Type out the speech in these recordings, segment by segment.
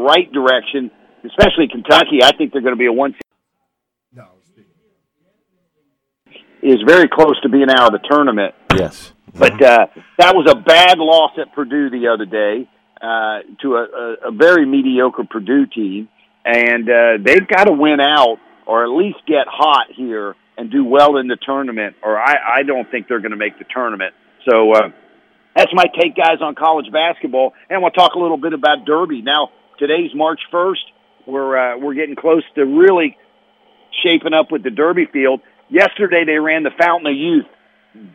right direction, especially Kentucky. I think they're going to be a one. No. Is very close to being out of the tournament. Yes. But uh, that was a bad loss at Purdue the other day uh, to a, a, a very mediocre Purdue team, and uh, they've got to win out or at least get hot here and do well in the tournament. Or I, I don't think they're going to make the tournament. So uh, that's my take, guys, on college basketball, and we'll talk a little bit about Derby. Now, today's March first. We're uh, we're getting close to really shaping up with the Derby field. Yesterday they ran the Fountain of Youth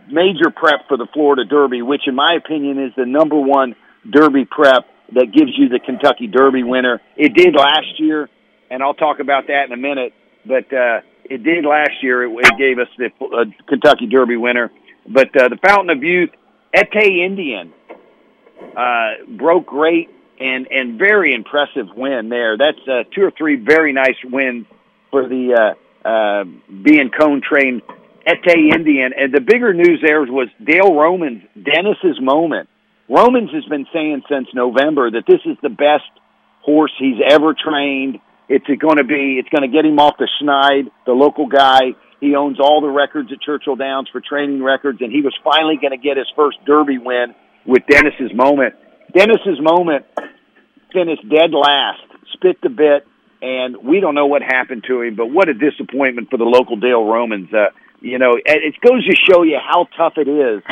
major prep for the Florida Derby, which in my opinion is the number one Derby prep that gives you the Kentucky Derby winner. It did last year, and I'll talk about that in a minute. But uh, it did last year. It, it gave us the uh, Kentucky Derby winner. But uh, the Fountain of Youth, Ete Indien, uh, broke great and and very impressive win there. That's uh, two or three very nice wins for the uh, uh, Biancone trained Ete Indien. And the bigger news there was Dale Romans, Dennis's moment. Romans has been saying since November that this is the best horse he's ever trained. It's going to be, it's going to get him off the Schneid, the local guy. He owns all the records at Churchill Downs for training records, and he was finally going to get his first Derby win with Dennis's moment. Dennis's moment finished dead last, spit the bit, and we don't know what happened to him, but what a disappointment for the local Dale Romans. Uh, you know, it goes to show you how tough it is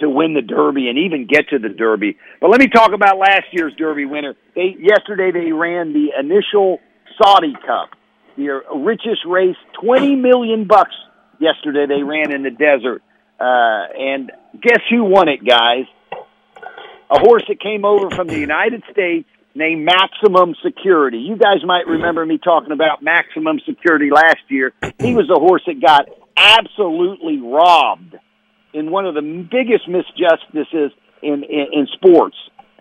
to win the Derby and even get to the Derby. But let me talk about last year's Derby winner. They yesterday they ran the initial Saudi Cup, the richest race, twenty million bucks. Yesterday they ran in the desert, uh, and guess who won it, guys? A horse that came over from the United States named Maximum Security. You guys might remember me talking about Maximum Security last year. He was a horse that got absolutely robbed in one of the biggest misjustices in in, in sports.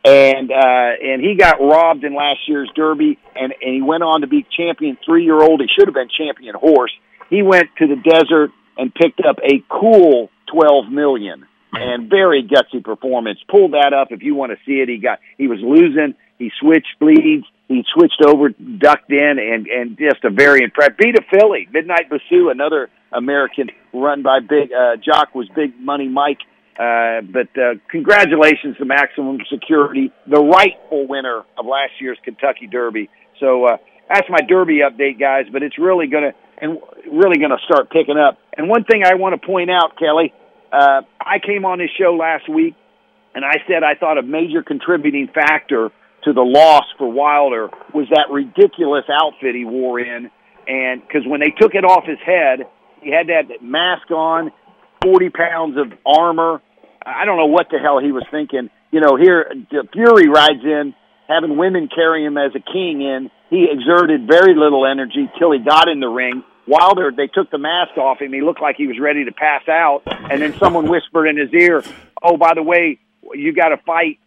And uh, and he got robbed in last year's Derby, and, and he went on to be champion three year old. He should have been champion horse. He went to the desert and picked up a cool twelve million and very gutsy performance. Pulled that up if you want to see it. He got he was losing he switched leads. He switched over, ducked in, and and just a very impressive beat a filly. Midnight Bisou, another American run by Big uh, Jock was Big Money Mike. Uh, but uh, congratulations to Maximum Security, the rightful winner of last year's Kentucky Derby. So uh, that's my Derby update, guys. But it's really gonna and really gonna start picking up. And one thing I want to point out, Kelly, uh, I came on this show last week, and I said I thought a major contributing factor to the loss for Wilder was that ridiculous outfit he wore in. And because when they took it off his head, he had that mask on, 40 pounds of armor. I don't know what the hell he was thinking. You know, here, Fury rides in, having women carry him as a king in. He exerted very little energy till he got in the ring. Wilder, they took the mask off him. He looked like he was ready to pass out. And then someone whispered in his ear, Oh, by the way, you got to fight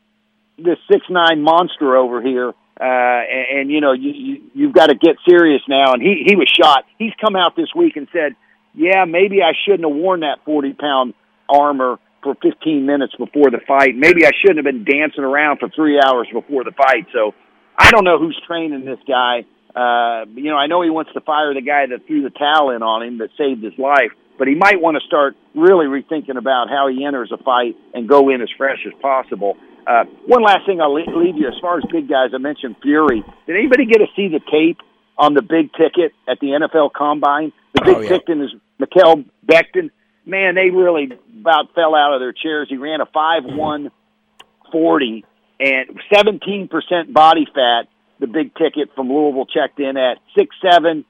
this six nine monster over here, uh, and, and you know you, you you've got to get serious now. And he he was shot. He's come out this week and said, yeah, maybe I shouldn't have worn that forty pound armor for 15 minutes before the fight. Maybe I shouldn't have been dancing around for three hours before the fight. So I don't know who's training this guy. Uh, you know, I know he wants to fire the guy that threw the towel in on him that saved his life, but he might want to start really rethinking about how he enters a fight and go in as fresh as possible. Uh, one last thing I'll leave you as far as big guys. I mentioned Fury. Did anybody get to see the tape on the big ticket at the NFL Combine? The big Oh, yeah. ticket is Mekhi Becton. Man, they really about fell out of their chairs. He ran a five one forty and seventeen percent body fat. The big ticket from Louisville checked in at six seven,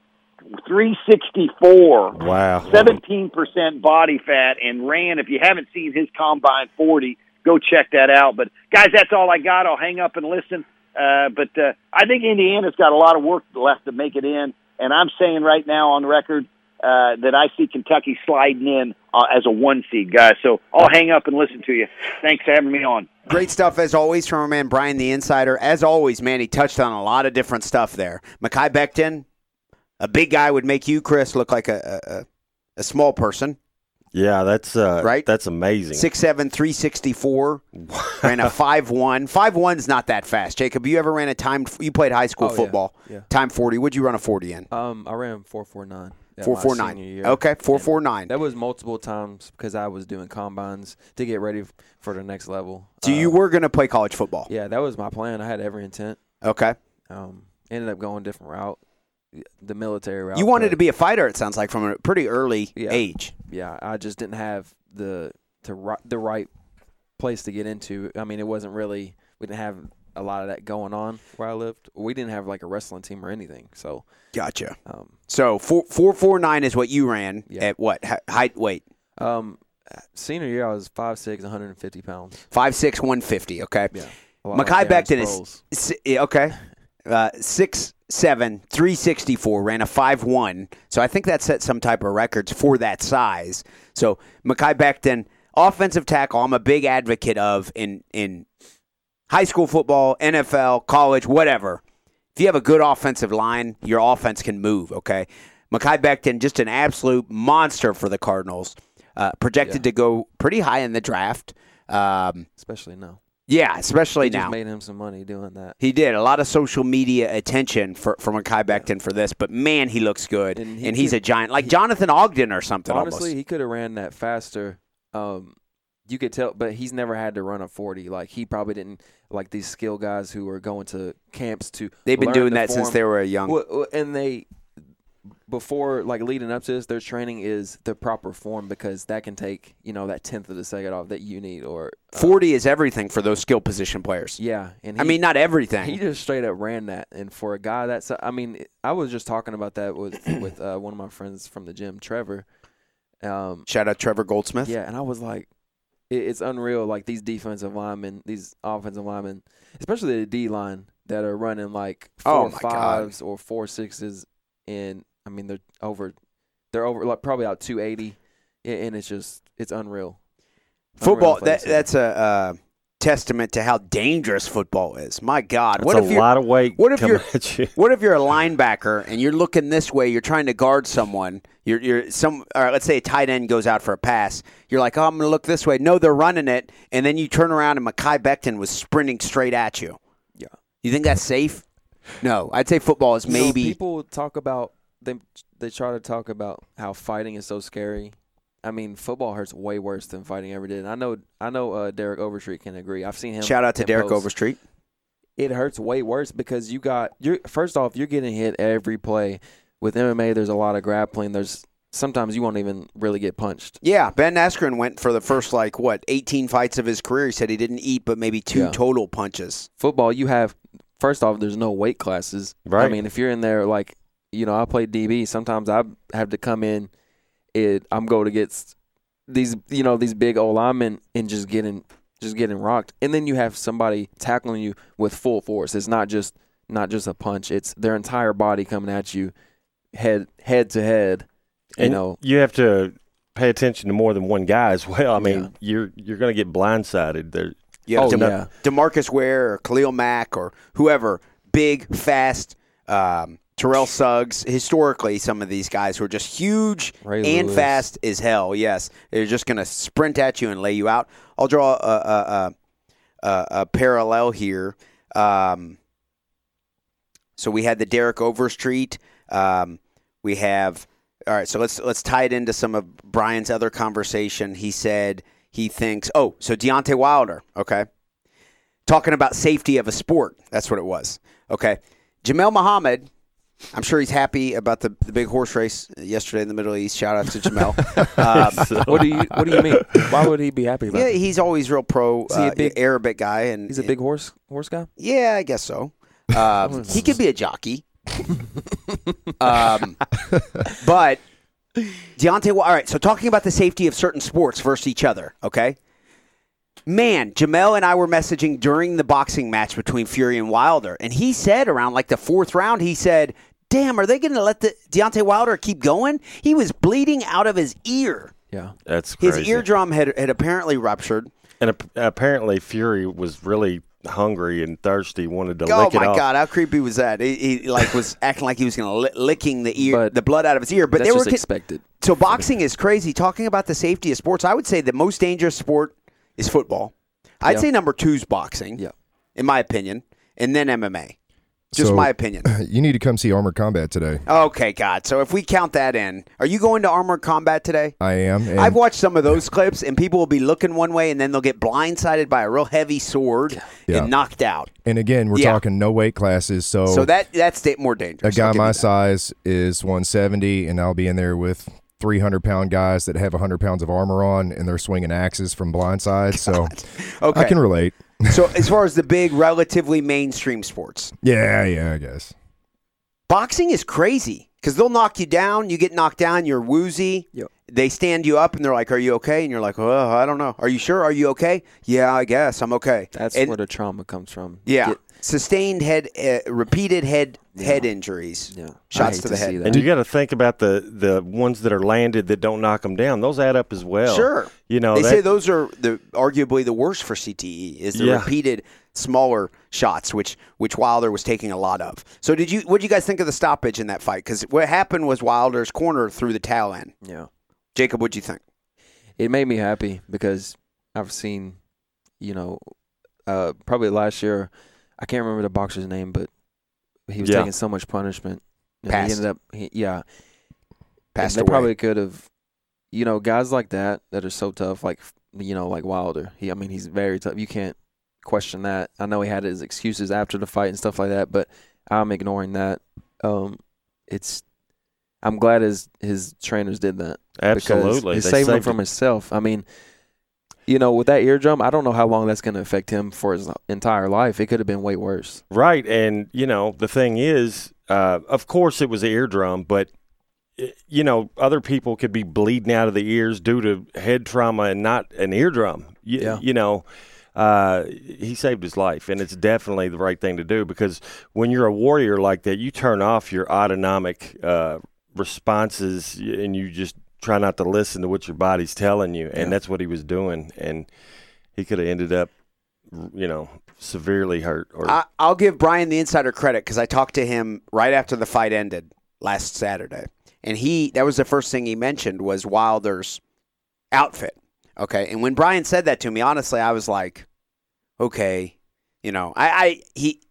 three sixty four. Wow. Seventeen percent body fat and ran. If you haven't seen his combine forty, go check that out. But guys, that's all I got. I'll hang up and listen. Uh, but uh, I think Indiana's got a lot of work left to make it in, and I'm saying right now on record uh, that I see Kentucky sliding in uh, as a one seed, guys. So I'll hang up and listen to you. Thanks for having me on. Great stuff as always from our man Brian the Insider. As always, man, he touched on a lot of different stuff there. Mekhi Becton, a big guy would make you, Chris, look like a, a, a small person. Yeah, that's uh, Right? That's amazing. Six seven, three sixty four. ran a five one. Five one's not that fast. Jacob, you ever ran a time? You played high school Oh, football. Yeah. Time forty. Would you run a forty in? Um, I ran four four nine. Four four nine. Okay, four four nine. That was multiple times because I was doing combines to get ready for the next level. So you Uh, were going to play college football. Yeah, that was my plan. I had every intent. Okay. Um, ended up going a different route, the military route. You wanted to be a fighter. It sounds like from a pretty early Yeah. age. Yeah, I just didn't have the to the right place to get into. I mean, it wasn't really. We didn't have a lot of that going on where I lived. We didn't have like a wrestling team or anything. So, Gotcha. um, So four four four nine is what you ran Yeah. at what height? Weight um, senior year I was 5'6", 150 pounds. five six one fifty. Okay. Yeah. Mekhi Becton is si- okay. Uh, six seven three sixty four ran a five one. So I think that set some type of records for that size. So Mekhi Becton, offensive tackle. I'm a big advocate of in in high school football, NFL, college, whatever. If you have a good offensive line, your offense can move. Okay. Mekhi Becton, just an absolute monster for the Cardinals. Uh, projected to go pretty high in the draft. Um, especially now. yeah, especially He now. made him some money doing that. He did a lot of social media attention for for Mekhi Becton for this, but man, he looks good, and, And he's could- a giant, like Jonathan Ogden or something. Honestly, almost. he could have ran that faster. Um, you could tell, but he's never had to run a forty. Like he probably didn't like these skill guys who are going to camps to. they've been doing that since they were young. Well, and they before like leading up to this, their training is the proper form because that can take you know that tenth of the second off that you need. Or uh, Forty is everything for those skill position players. yeah, and I mean, not everything. He just straight up ran that, and for a guy that's, I mean, I was just talking about that with with uh, one of my friends from the gym, Trevor. Um, Shout out Trevor Goldsmith. yeah, and I was like, it's unreal. Like these defensive linemen, these offensive linemen, especially the D line that are running like Oh, four my God. or four sixes, and I mean they're over, they're over like probably out two eighty, and it's just it's unreal. football. Unreal That, that's a uh, testament to how dangerous football is. My God, That's what a if you're lot of weight. what if you're- at you. What if you're a linebacker and you're looking this way? You're trying to guard someone. You're, you're some. All right, let's say a tight end goes out for a pass. You're like, oh, I'm going to look this way. No, they're running it, and then you turn around and Mekhi Becton was sprinting straight at you. Yeah. You think that's safe? No, I'd say football is You know, maybe. people talk about they they try to talk about how fighting is so scary. I mean, football hurts way worse than fighting ever did. I know I know uh, Derek Overstreet can agree. I've seen him. shout out to Derek posts. Overstreet. It hurts way worse because you got you're first off you're getting hit every play. With MMA, there's a lot of grappling. There's sometimes you won't even really get punched. Yeah, Ben Askren went for the first like what 18 fights of his career. He said he didn't eat but maybe two Yeah. total punches. Football, you have first off, there's no weight classes. Right. I mean, if you're in there, like you know, I play DB. Sometimes I have to come in. It I'm going to get these you know these big old linemen and just getting just getting rocked, and then you have somebody tackling you with full force. It's not just not just a punch. It's their entire body coming at you, head head to head. You and know, you have to pay attention to more than one guy as well. I mean, Yeah. you're you're going to get blindsided. There, You have Oh, Dem- yeah. Demarcus Ware or Khalil Mack or whoever, big, fast, um, Terrell Suggs. Historically, some of these guys who are just huge Ray and Lewis. fast as hell. Yes, they're just going to sprint at you and lay you out. I'll draw a, a, a, a, a parallel here. Um, so we had the Derek Overstreet. Um, we have all right. So let's let's tie it into some of Brian's other conversation. He said he thinks. Oh, so Deontay Wilder. Okay, talking about safety of a sport. That's what it was. Okay, Jamel Muhammad. I'm sure he's happy about the, the big horse race yesterday in the Middle East. Shout out to Jamel. um, what do you what do you mean? Why would he be happy about? yeah, it? he's always real pro Is he a uh, big- Arabic guy, and He's a big horse horse guy. Yeah, I guess so. Um, he could be a jockey. um, but Deontay, all right. So talking about the safety of certain sports versus each other. Okay, man, Jamel and I were messaging during the boxing match between Fury and Wilder, and he said around like the fourth round, he said, "Damn, are they going to let the Deontay Wilder keep going? He was bleeding out of his ear. Yeah. that's His crazy. eardrum had had apparently ruptured." And ap- apparently, Fury was really hungry and thirsty, wanted to Oh lick it my off. god, how creepy was that? He, he like was acting like he was going to li- licking the ear, But the blood out of his ear. But That's they were just con- expected. so boxing is crazy. Talking about the safety of sports, I would say the most dangerous sport is football. I'd Yeah. say number two is boxing. Yeah. in my opinion, and then MMA. Just So- my opinion. You need to come see Armored Combat today. Okay, God. So if we count that in, are you going to Armored Combat today? I am. I've watched some of those clips, and people will be looking one way, and then they'll get blindsided by a real heavy sword Yeah. and knocked out. and again, we're Yeah. talking no weight classes. So, So that that's more dangerous. a guy my size is 170, and I'll be in there with 300 pound guys that have 100 pounds of armor on, and they're swinging axes from blindside. So Okay. I can relate. so as far as the big, relatively mainstream sports, Yeah, yeah, I guess. boxing is crazy because they'll knock you down. You get knocked down. You're woozy. Yep. They stand you up and they're like, "Are you okay?" And you're like, "Oh, I don't know. Are you sure? Are you okay?" Yeah, I guess I'm okay. That's And- where the trauma comes from. Yeah, Get- sustained head, uh, repeated head head injuries. yeah. Shots to the head. And you got to think about the the ones that are landed that don't knock them down. Those add up as well. Sure. You know they that, say those are the arguably the worst for CTE is the Yeah. repeated smaller shots, which which Wilder was taking a lot of. So did you? What do you guys think of the stoppage in that fight? Because what happened was Wilder's corner threw the towel in. Yeah. Jacob, what do you think? It made me happy because I've seen, you know, uh, probably last year, I can't remember the boxer's name, but he was Yeah. taking so much punishment. And Passed. He ended up, he, yeah. Passed they away. probably could have, you know, guys like that that are so tough, like you know, like Wilder. He, I mean, he's very tough. You can't question that. I know he had his excuses after the fight and stuff like that, but I'm ignoring that. Um, it's, I'm glad his his trainers did that. because absolutely. It They saved him saved from himself. I mean, you know, with that eardrum, I don't know how long that's going to affect him for his entire life. It could have been way worse. Right, and you know the thing is, uh, of course, it was an eardrum, but you know other people could be bleeding out of the ears due to head trauma and not an eardrum. You, Yeah. you know, uh, he saved his life, and it's definitely the right thing to do because when you're a warrior like that, you turn off your autonomic uh, responses and you just try not to listen to what your body's telling you, and Yeah. that's what he was doing, and he could have ended up, you know, severely hurt or I, I'll give Brian the insider credit because I talked to him right after the fight ended last Saturday, and he that was the first thing he mentioned was Wilder's outfit. Okay, and when Brian said that to me, honestly, I was like, okay, you know, I, I he.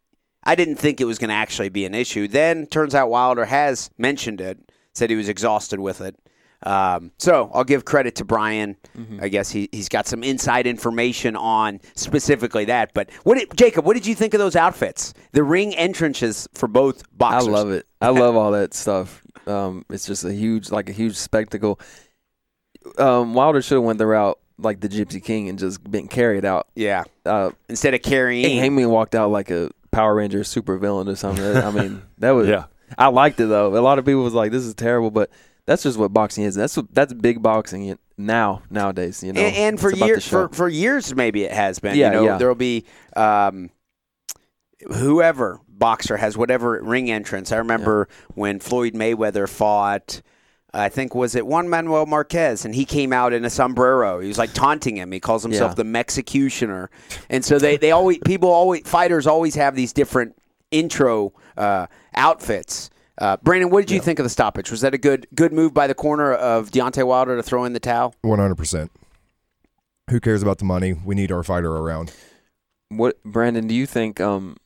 I didn't think it was going to actually be an issue. Then turns out Wilder has mentioned it, said he was exhausted with it. Um, so I'll give credit to Brian. I guess he, he's got some inside information on specifically that. But what did, Jacob, what did you think of those outfits? The ring entrances for both boxers. I love it. I love all that stuff. Um, it's just a huge, like a huge spectacle. Um, Wilder should have went the route like the Gypsy King and just been carried out. Yeah. Uh, Instead of carrying. Hangman walked out like a Power Ranger super villain or something. I mean, that was. Yeah. I liked it though. A lot of people was like, "This is terrible," but that's just what boxing is. That's what, that's big boxing now nowadays. You know, and, and for It's about the years, for, for years, maybe it has been. Yeah, you know, yeah. there'll be um, whoever boxer has whatever ring entrance. I remember when Floyd Mayweather fought. I think was it Juan Manuel Marquez, and he came out in a sombrero. He was like taunting him. He calls himself Yeah. the Mexicutioner, and so they they always people always fighters always have these different intro uh, outfits. Uh, Branden, what did you think of the stoppage? Was that a good good move by the corner of Deontay Wilder to throw in the towel? 100%. Who cares about the money? We need our fighter around. What Branden? Do you think um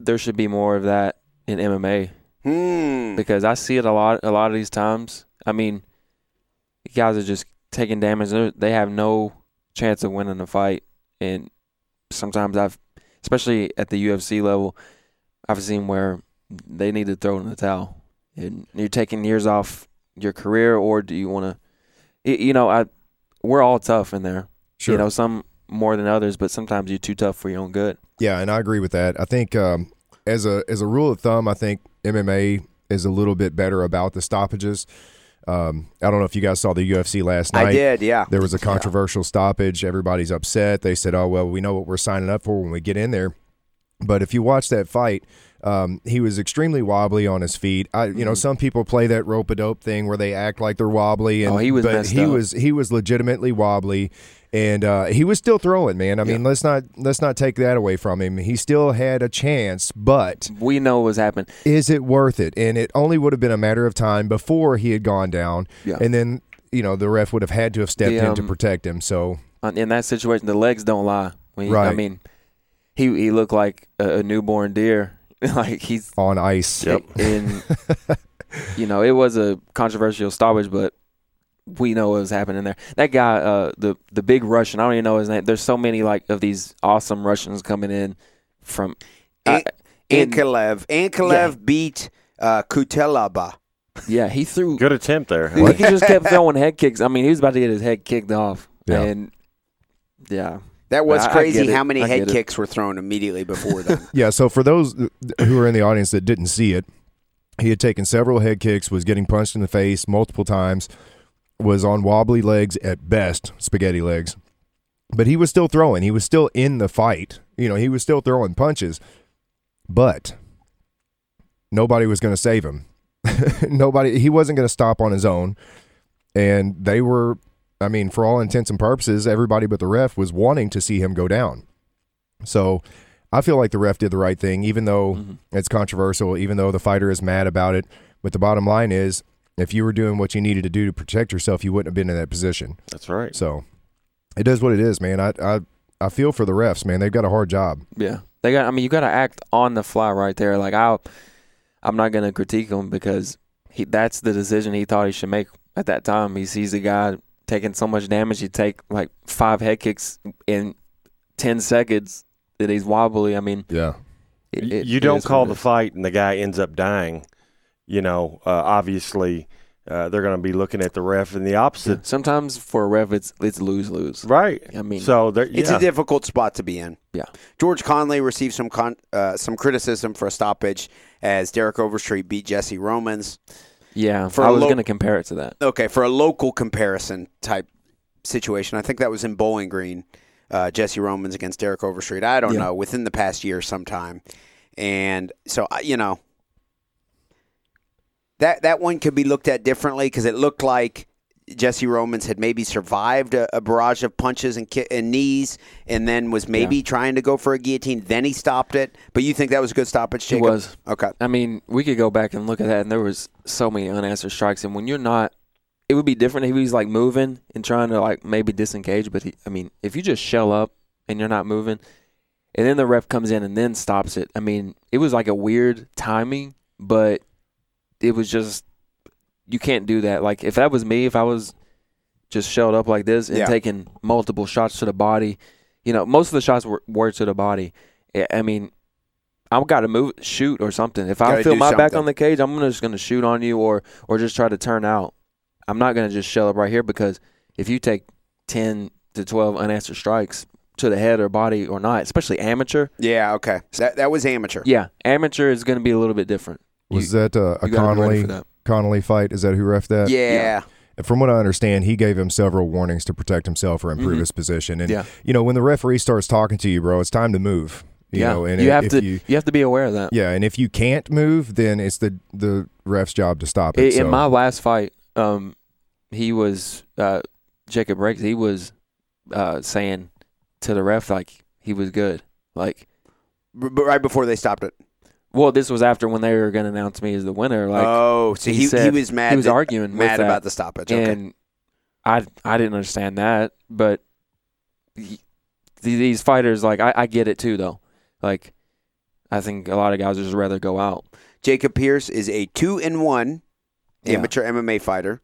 there should be more of that in MMA? Hmm. Because I see it a lot. A lot of these times. I mean, guys are just taking damage. They're- They have no chance of winning the fight, and sometimes I've, especially at the UFC level, I've seen where they need to throw in the towel. And you're taking years off your career, or do you want to? You know, I we're all tough in there. Sure. You know, some more than others, but sometimes you're too tough for your own good. Yeah, and I agree with that. I think um, as a as a rule of thumb, I think MMA is a little bit better about the stoppages. Um, I don't know if you guys saw the UFC last night. I did, yeah. There was a controversial stoppage. Everybody's upset. They said, "Oh well, we know what we're signing up for when we get in there." But if you watch that fight, um, he was extremely wobbly on his feet. I, you Mm-hmm. know, some people play that rope a dope thing where they act like they're wobbly, and Oh, he was but he up. was he was legitimately wobbly, and uh, he was still throwing. Man, I mean, let's not let's not take that away from him. He still had a chance, but We know what was happening. is it worth it? And it only would have been a matter of time before he had gone down, Yeah. and then you know the ref would have had to have stepped The, in to um, protect him. So In that situation, the legs don't lie. He, I mean, he he looked like a, a newborn deer. like he's on ice, Yep. in. you know, it was a controversial stoppage, but we know what was happening there. That guy, uh, the the big Russian, I don't even know his name. There's so many like of these awesome Russians coming in from. Uh, in- Ankalaev. Ankalaev beat uh, Cutelaba. yeah, he threw. Good attempt there. He, he just kept throwing head kicks. I mean, he was about to get his head kicked off, Yeah. and yeah, That was I- crazy how many head kicks were thrown immediately before that. Yeah, so for those who are in the audience that didn't see it, he had taken several head kicks, was getting punched in the face multiple times, was on wobbly legs at best, spaghetti legs. But he was still throwing. He was still in the fight. You know, he was still throwing punches. But nobody was going to save him. nobody he wasn't going to stop on his own. And they were I mean, for all intents and purposes, everybody but the ref was wanting to see him go down. So I feel like the ref did the right thing, even though Mhm. it's controversial, even though the fighter is mad about it. But the bottom line is, if you were doing what you needed to do to protect yourself, you wouldn't have been in that position. That's right. So it is what it is, man. I I, I feel for the refs, man. They've got a hard job. Yeah, they got. I mean, you got to act on the fly right there. Like I, I'm not gonna critique him because he that's the decision he thought he should make at that time. He sees a guy taking so much damage. He take like five head kicks in ten seconds that he's wobbly. I mean, Yeah. it, it- you don't call the fight and the guy ends up dying. You know, uh, obviously uh, they're going to be looking at the ref and the opposite. Sometimes for a ref, it's it's lose lose. Right. I mean, So there, It's a difficult spot to be in. Yeah. George Conley received some con- uh, some criticism for a stoppage as Derek Overstreet beat Jesse Romans. Yeah. for I was low- gonna compare it to that. Okay, for a local comparison type situation, I think that was in Bowling Green. Uh, Jesse Romans against Derek Overstreet. I don't Yeah. know within the past year sometime, and so you know that that one could be looked at differently because it looked like Jesse Romans had maybe survived a, a barrage of punches and, ki- and knees, and then was maybe trying to go for a guillotine. Then he stopped it. But you think that was a good stoppage, It was. Okay. I mean, we could go back and look at that, and there was so many unanswered strikes. And when you're not, it would be different if he was like moving and trying to like maybe disengage. But he, I mean, if you just shell up and you're not moving, and then the ref comes in and then stops it. I mean, it was like a weird timing, but it was just you can't do that. Like if that was me, if I was just shelled up like this and Yeah. taking multiple shots to the body, you know, most of the shots were, were to the body. I- I mean, I've got to move, shoot or something. If I feel do my back on the cage, I'm just gonna shoot on you or or just try to turn out. I'm not gonna just shell up right here because if you take ten to twelve unanswered strikes to the head or body or not, especially amateur, Yeah. Okay. That that was amateur. yeah, amateur is gonna be a little bit different. Was You- that uh, a you gotta be ready Connolly for that. Connolly fight? Is that who ref that? Yeah. From what I understand, he gave him several warnings to protect himself or improve Mhm. his position. And Yeah. you know, when the referee starts talking to you, bro, it's time to move. You yeah, know, and you if have to you you have to be aware of that. Yeah, and if you can't move, then it's the the ref's job to stop it. In, so. in my last fight, um, he was uh, Jacob Rakes. He was uh, saying to the ref like he was good. Like, B- But right before they stopped it. Well, this was after when they were going to announce me as the winner. Like, oh, so he he, he, was mad. he was that- arguing mad about the stoppage. Okay. and I I didn't understand that, but he- these fighters like I, I get it too though. Like, I think a lot of guys would just rather go out. Jacob Pierce is a two and one Yeah. amateur MMA fighter.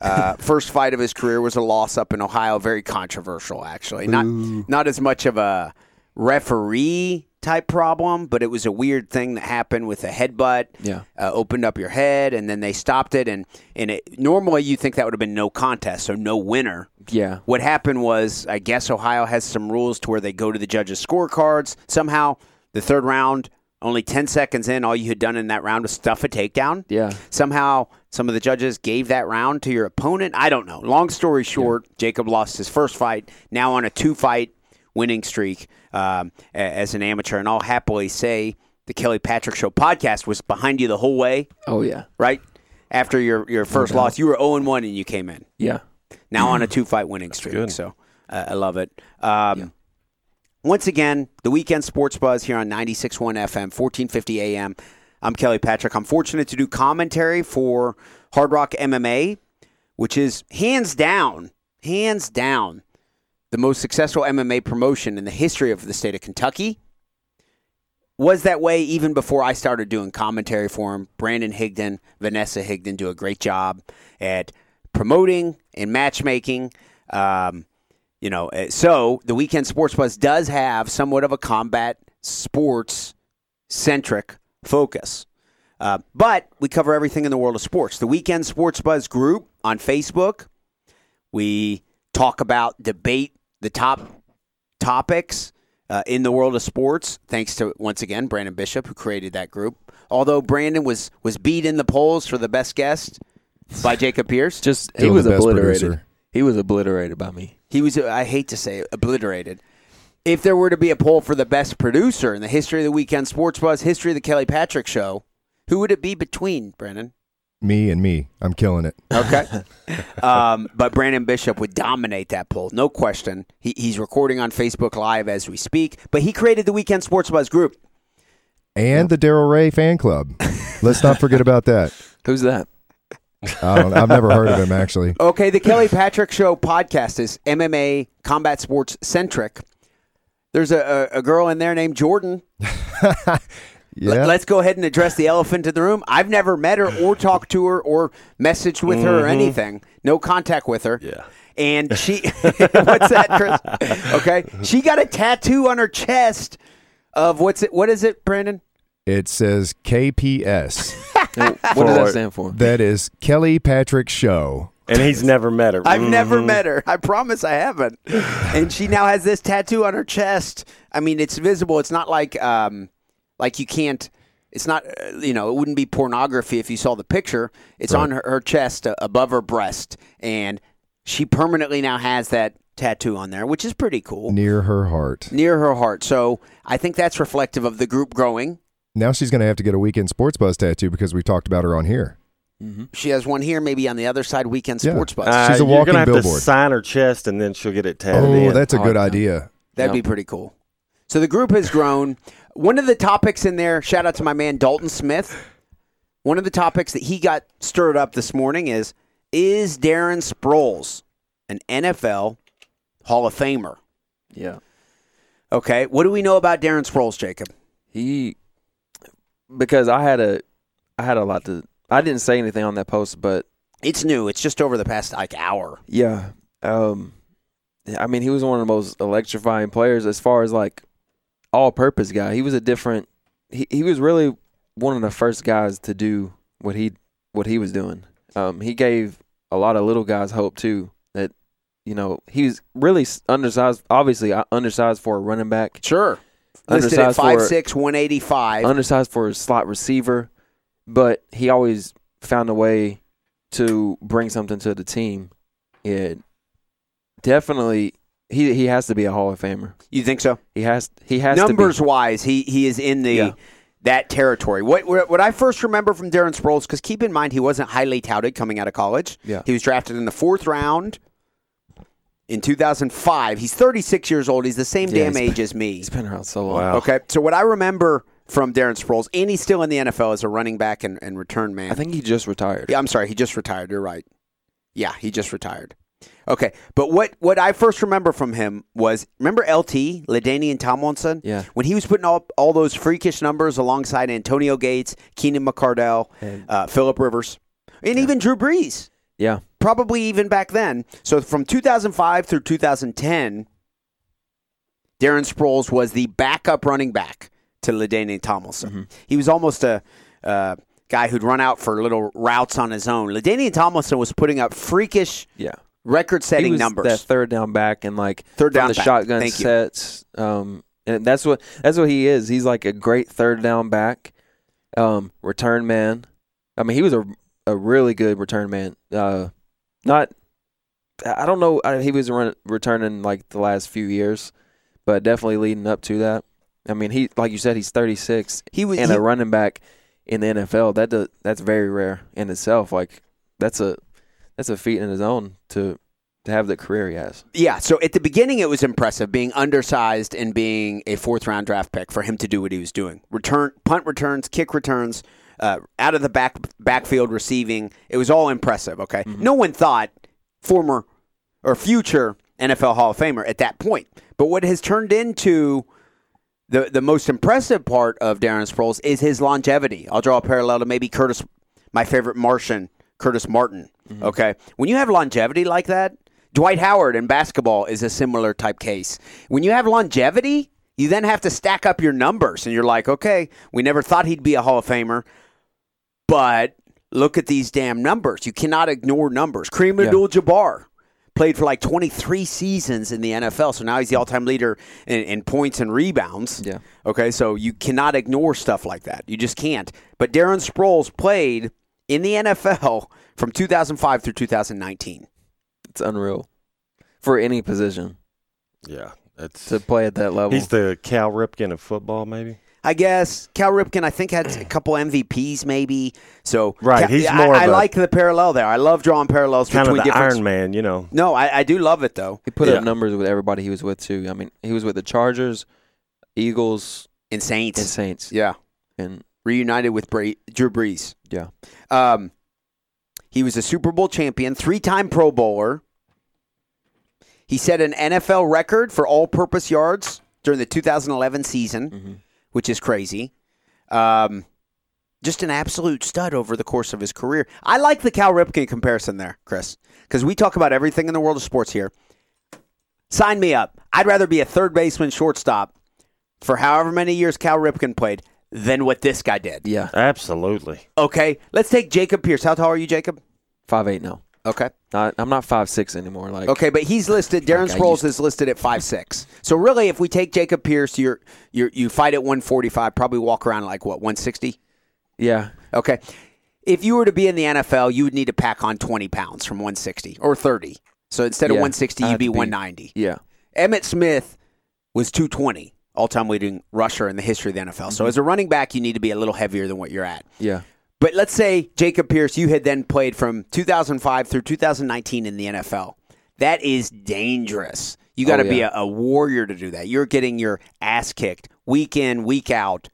Uh, first fight of his career was a loss up in Ohio. Very controversial, actually. Not not as much of a referee type problem, but it was a weird thing that happened with a headbutt. Yeah. uh, opened up your head, and then they stopped it. And and it, normally you think that would have been no contest, so no winner. Yeah. What happened was, I guess Ohio has some rules to where they go to the judges' scorecards. Somehow, the third round, only ten seconds in, all you had done in that round was stuff a takedown. Yeah. Somehow, some of the judges gave that round to your opponent. I don't know. Long story short, Jacob lost his first fight. Now on a two-fight winning streak um, as an amateur, and I'll happily say the Kelly Patrick Show podcast was behind you the whole way. Oh yeah. Right after your your first doubt. loss, you were zero and one, and you came in. Yeah. Now on a two-fight winning streak. good. So Uh, I love it. Um, Once again, the weekend sports buzz here on 96.1 FM, 1450 AM. I'm Kelly Patrick. I'm fortunate to do commentary for Hard Rock MMA, which is hands down, hands down, the most successful MMA promotion in the history of the state of Kentucky. Was that way even before I started doing commentary for him. Brandon Higdon, Vanessa Higdon do a great job at promoting and matchmaking. Um, you know, uh, so the weekend sports buzz does have somewhat of a combat sports centric focus. Uh, but we cover everything in the world of sports. The Weekend Sports Buzz group on Facebook, we talk about, debate the top topics uh, in the world of sports. Thanks to once again Branden Bishop who created that group. Although Branden was was beat in the polls for the best guest by Jacob Pierce. Just he was the best obliterated. producer. He was obliterated by me. He was, I hate to say it, obliterated. If there were to be a poll for the best producer in the history of the Weekend Sports Buzz, history of the Kelly Patrick Show, who would it be between, Branden? Me and me. I'm killing it. Okay. um, but Branden Bishop would dominate that poll, no question. He, he's recording on Facebook Live as we speak, but he created the Weekend Sports Buzz group. And the Daryl Ray fan club. Let's not forget about that. Who's that? I don't, I've never heard of him actually. Okay, the Kelly Patrick Show podcast is MMA combat sports centric. There's a, a, a girl in there named Jordan. Yeah. Let, us go ahead and address the elephant in the room. I've never met her or talked to her or messaged with her or anything. No contact with her. Yeah. And she, what's that, Chris? Okay, she got a tattoo on her chest of what's it? What is it, Branden? It says KPS. What does that stand for? that is Kelly Patrick Show. And he's never met her. I've never Mhm. met her. I promise I haven't. And she now has this tattoo on her chest. I mean, it's visible. It's not like um, like you can't. It's not. Uh, you know, it wouldn't be pornography if you saw the picture. It's on her, her chest uh, above her breast, and she permanently now has that tattoo on there, which is pretty cool Near her heart. near her heart. So I think that's reflective of the group growing. Now she's going to have to get a weekend sports buzz tattoo because we talked about her on here. She has one here, maybe on the other side. Weekend Yeah. Sports Buzz. Uh, She's a walking you're walking gonna have billboard. to sign her chest, and then she'll get it tattooed. Oh, in. that's a I good like idea. That'd Yep. be pretty cool. So the group has grown. One of the topics in there, shout out to my man Dalton Smith. One of the topics that he got stirred up this morning is Is Darren Sproles an NFL Hall of Famer? Yeah. Okay. What do we know about Darren Sproles, Jacob? He because I had a I had a lot to I didn't say anything on that post, but It's new. It's just over the past like hour. yeah. Um I mean, he was one of the most electrifying players as far as like all purpose guy. He was a different he, he was really one of the first guys to do what he what he was doing. Um he gave a lot of little guys hope too that you know, he was really undersized obviously uh, undersized for a running back. Sure. Listed at Undersized for- 5'6", 185. undersized for a slot receiver, but he always found a way to bring something to the team. It definitely he he has to be a Hall of Famer. you think so? He has he has Numbers wise, he he is in the Yeah. that territory. What what what I first remember from Darren Sproles, because keep in mind he wasn't highly touted coming out of college. Yeah. he was drafted in the fourth round in 2005. He's 36 years old. He's the same Yeah, damn age been- as me. He's been around so long. Wow. Okay, so what I remember from Darren Sproles, and he's still in the NFL as a running back and, and return man. I think he just retired. Yeah, I'm sorry, he just retired. You're right. Yeah, he just retired. Okay, but what what I first remember from him was remember LT Ladainian Tomlinson. Yeah. when he was putting all all those freakish numbers alongside Antonio Gates, Keenan McCardell, And- uh, Philip Rivers, and even Drew Brees. Yeah. Probably even back then. So from 2005 through 2010, Darren Sproles was the backup running back to Ladainian Tomlinson. Mm-hmm. He was almost a uh, guy who'd run out for little routes on his own. Ladainian Tomlinson was putting up freakish Yeah. Record-setting numbers. that third down back and like Third down the back. shotgun Thank sets. Um, and that's what that's what he is. He's like a great third down back, um, return man. I mean, he was a a really good return man. Uh, not, I don't know. I, he was run, returning like the last few years, but definitely leading up to that. I mean, he like you said, he's 36 he was and he- a running back in the NFL. That does, that's very rare in itself. Like that's a that's a feat in his own to to have the career he has. Yeah, so at the beginning it was impressive being undersized and being a fourth round draft pick for him to do what he was doing. Return punt returns, kick returns, uh, out of the back backfield receiving. It was all impressive, okay? No one thought former or future NFL Hall of Famer at that point. But what has turned into the the most impressive part of Darren Sproles is his longevity. I'll draw a parallel to maybe Curtis, my favorite Martian, Curtis Martin. Mm-hmm. Okay, when you have longevity like that, Dwight Howard in basketball is a similar type case. When you have longevity, you then have to stack up your numbers, and you're like, okay, we never thought he'd be a Hall of Famer, but look at these damn numbers. You cannot ignore numbers. Kareem Yeah. Abdul-Jabbar played for like 23 seasons in the NFL, so now he's the all-time leader in, in points and rebounds. Yeah. Okay, so you cannot ignore stuff like that. You just can't. But Darren Sproles played in the NFL from 2005 through 2019. It's unreal for any position Yeah, that's to play at that level. he's the Cal Ripken of football, maybe. I guess Cal Ripken, I think had a couple MVPs, maybe. So Right, Cal- he's more I, of a- like the parallel there. I love drawing parallels Kind of between the different. Iron Man, you know. No, I, I do love it though. he put Yeah. up numbers with everybody he was with too. I mean, he was with the Chargers, Eagles, In Saints, and Saints, yeah, and reunited with Bra- Drew Brees. yeah, Um, he was a Super Bowl champion, three-time Pro Bowler. He set an NFL record for all-purpose yards during the 2011 season, Mhm. which is crazy. Um, just an absolute stud over the course of his career. I like the Cal Ripken comparison there, Chris, because we talk about everything in the world of sports here. Sign me up. I'd rather be a third baseman, shortstop for however many years Cal Ripken played than what this guy did. yeah, Absolutely. Okay, let's take Jacob Pierce. How tall are you, Jacob? five eight now. Okay. Not, I'm not five six anymore. Like Okay, but he's listed. Darren Like Sproles is listed at five six. So really, if we take Jacob Pierce, you're, you're you fight at one forty five. Probably walk around like what one sixty. yeah, Okay. If you were to be in the NFL, you would need to pack on twenty pounds from one sixty or thirty. So instead of Yeah, one sixty, you'd be be- one ninety. yeah, Emmitt Smith was two twenty, all time leading rusher in the history of the NFL. Mm-hmm. So as a running back, you need to be a little heavier than what you're at. yeah. But let's say Jacob Pierce, you had then played from 2005 through 2019 in the NFL. That is dangerous. You got to Oh, be a, a warrior to do that. You're getting your ass kicked week in, week out.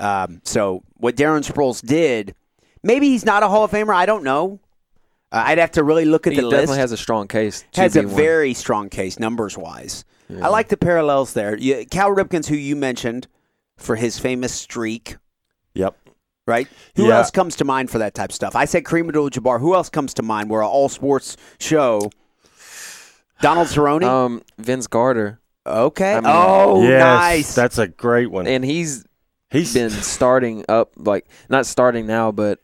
Um, so what Darren Sproles did, maybe he's not a Hall of Famer. I don't know. Uh, I'd have to really look at He the definitely list. has a strong case. has a one. very strong case numbers wise. Yeah. I like the parallels there. You, Cal Ripken's who you mentioned for his famous streak Yep. right? Who Yeah. else comes to mind for that type of stuff? I said Kareem Abdul-Jabbar. Who else comes to mind? We're an all sports show. Donald Cerrone. um Vince Carter, okay. I mean- oh, yes, nice. That's a great one. and he's he's been starting up like not starting now, but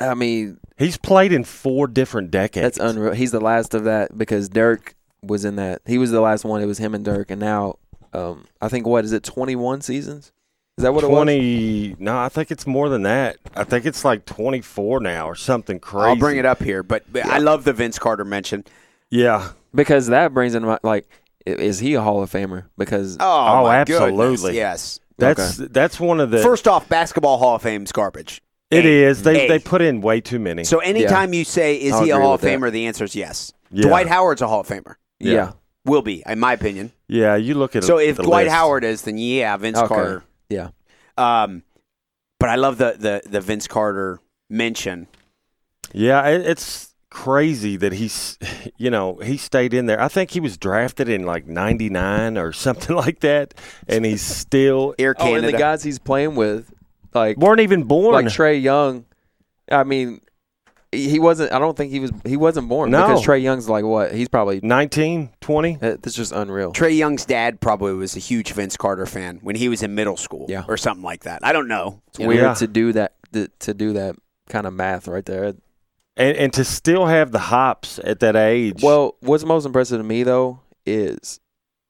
I mean he's played in four different decades. that's unreal. He's the last of that because Dirk was in that. He was the last one. It was him and Dirk, and now um I think what is it? Twenty one seasons? Is that what it was? Twenty? No, I think it's more than that. I think it's like twenty-four now or something crazy. I'll bring it up here, but, but I love the Vince Carter mention. Yeah. Because that brings in my like, is he a Hall of Famer? Because Oh, Oh, my absolutely. goodness, Yes. That's that's one of the. First off, basketball Hall of Fame's garbage. it A. is. They A. they put in way too many. So anytime you say is I'll he a Hall of with that. Famer, the answer is yes. Yeah. Dwight Howard's a Hall of Famer. Yeah, Yeah. Will be, in my opinion. yeah, you look at So if the Dwight list. Howard is, then yeah, Vince Okay. Carter. yeah, Um, but I love the the the Vince Carter mention. Yeah, it, it's crazy that he's, you know, he stayed in there. I think he was drafted in like '99 or something like that, and he's still Air Canada. Oh, and the guys he's playing with, like weren't even born. like Trae Young. I mean, he he wasn't. I don't think he was. He wasn't born No. because Trae Young's like what? He's probably. 19, 20. that- That's just unreal. Trae Young's dad probably was a huge Vince Carter fan when he was in middle school Yeah. or something like that. I don't know. It's You weird Yeah. to do that. To, to do that kind of math right there. And and to still have the hops at that age. Well, what's most impressive to me though is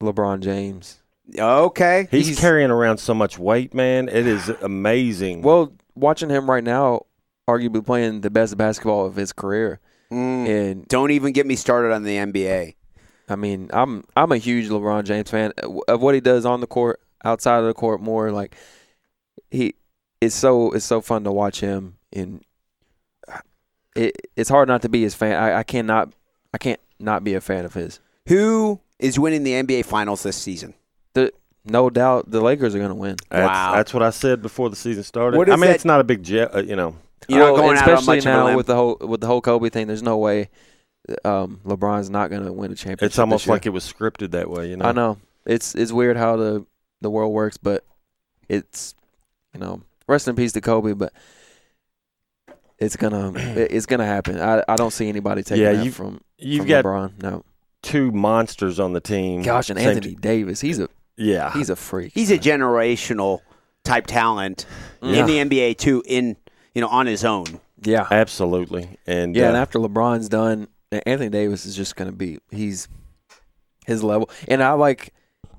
LeBron James. Okay. he's, he's- carrying around so much weight, man. It is amazing. Well, watching him right now, arguably playing the best basketball of his career, Mm. and Don't even get me started on the NBA. I mean, I'm I'm a huge LeBron James fan of what he does on the court, outside of the court more. Like he, it's so it's so fun to watch him, and it it's hard not to be his fan. I, I cannot, I can't not be a fan of his. Who is winning the NBA Finals this season? The, no doubt the Lakers are going to win. That's, Wow. that's what I said before the season started. What I mean, that- it's not a big jet, uh, you know. You're not Oh, going out on especially much now with the whole with the whole Kobe thing. There's no way um, LeBron's not going to win a championship. It's almost this year. like it was scripted that way, you know. I know it's it's weird how the the world works, but it's you know rest in peace to Kobe, but it's gonna it's gonna happen. I I don't see anybody taking Yeah, that you- from You've from got LeBron. No, two monsters on the team. gosh, and Same Anthony t- Davis, he's a yeah. he's a freak. He's a generational type talent Yeah. in the NBA too. In you know on his own. yeah, Absolutely. And yeah. uh, And after LeBron's done, Anthony Davis is just gonna be he's his level, and I like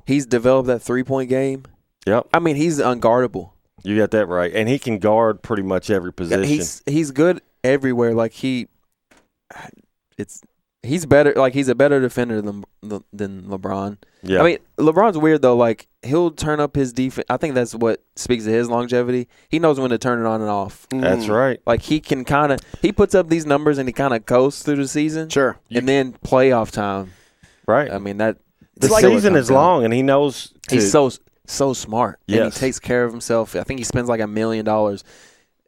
he's developed that three point game. Yep. I mean, he's unguardable. you got that right. And he can guard pretty much every position. He's he's good everywhere. Like he, it's he's better. Like he's a better defender than than LeBron. yeah. I mean, LeBron's weird though. Like he'll turn up his defense. I think that's what speaks to his longevity. He knows when to turn it on and off. that's Mm. right. Like he can kind of he puts up these numbers and he kind of coasts through the season. Sure. and then playoff time. Right. I mean that the that's still what season is long, and he knows. To, He's so so smart. And he takes care of himself. I think he spends like a million dollars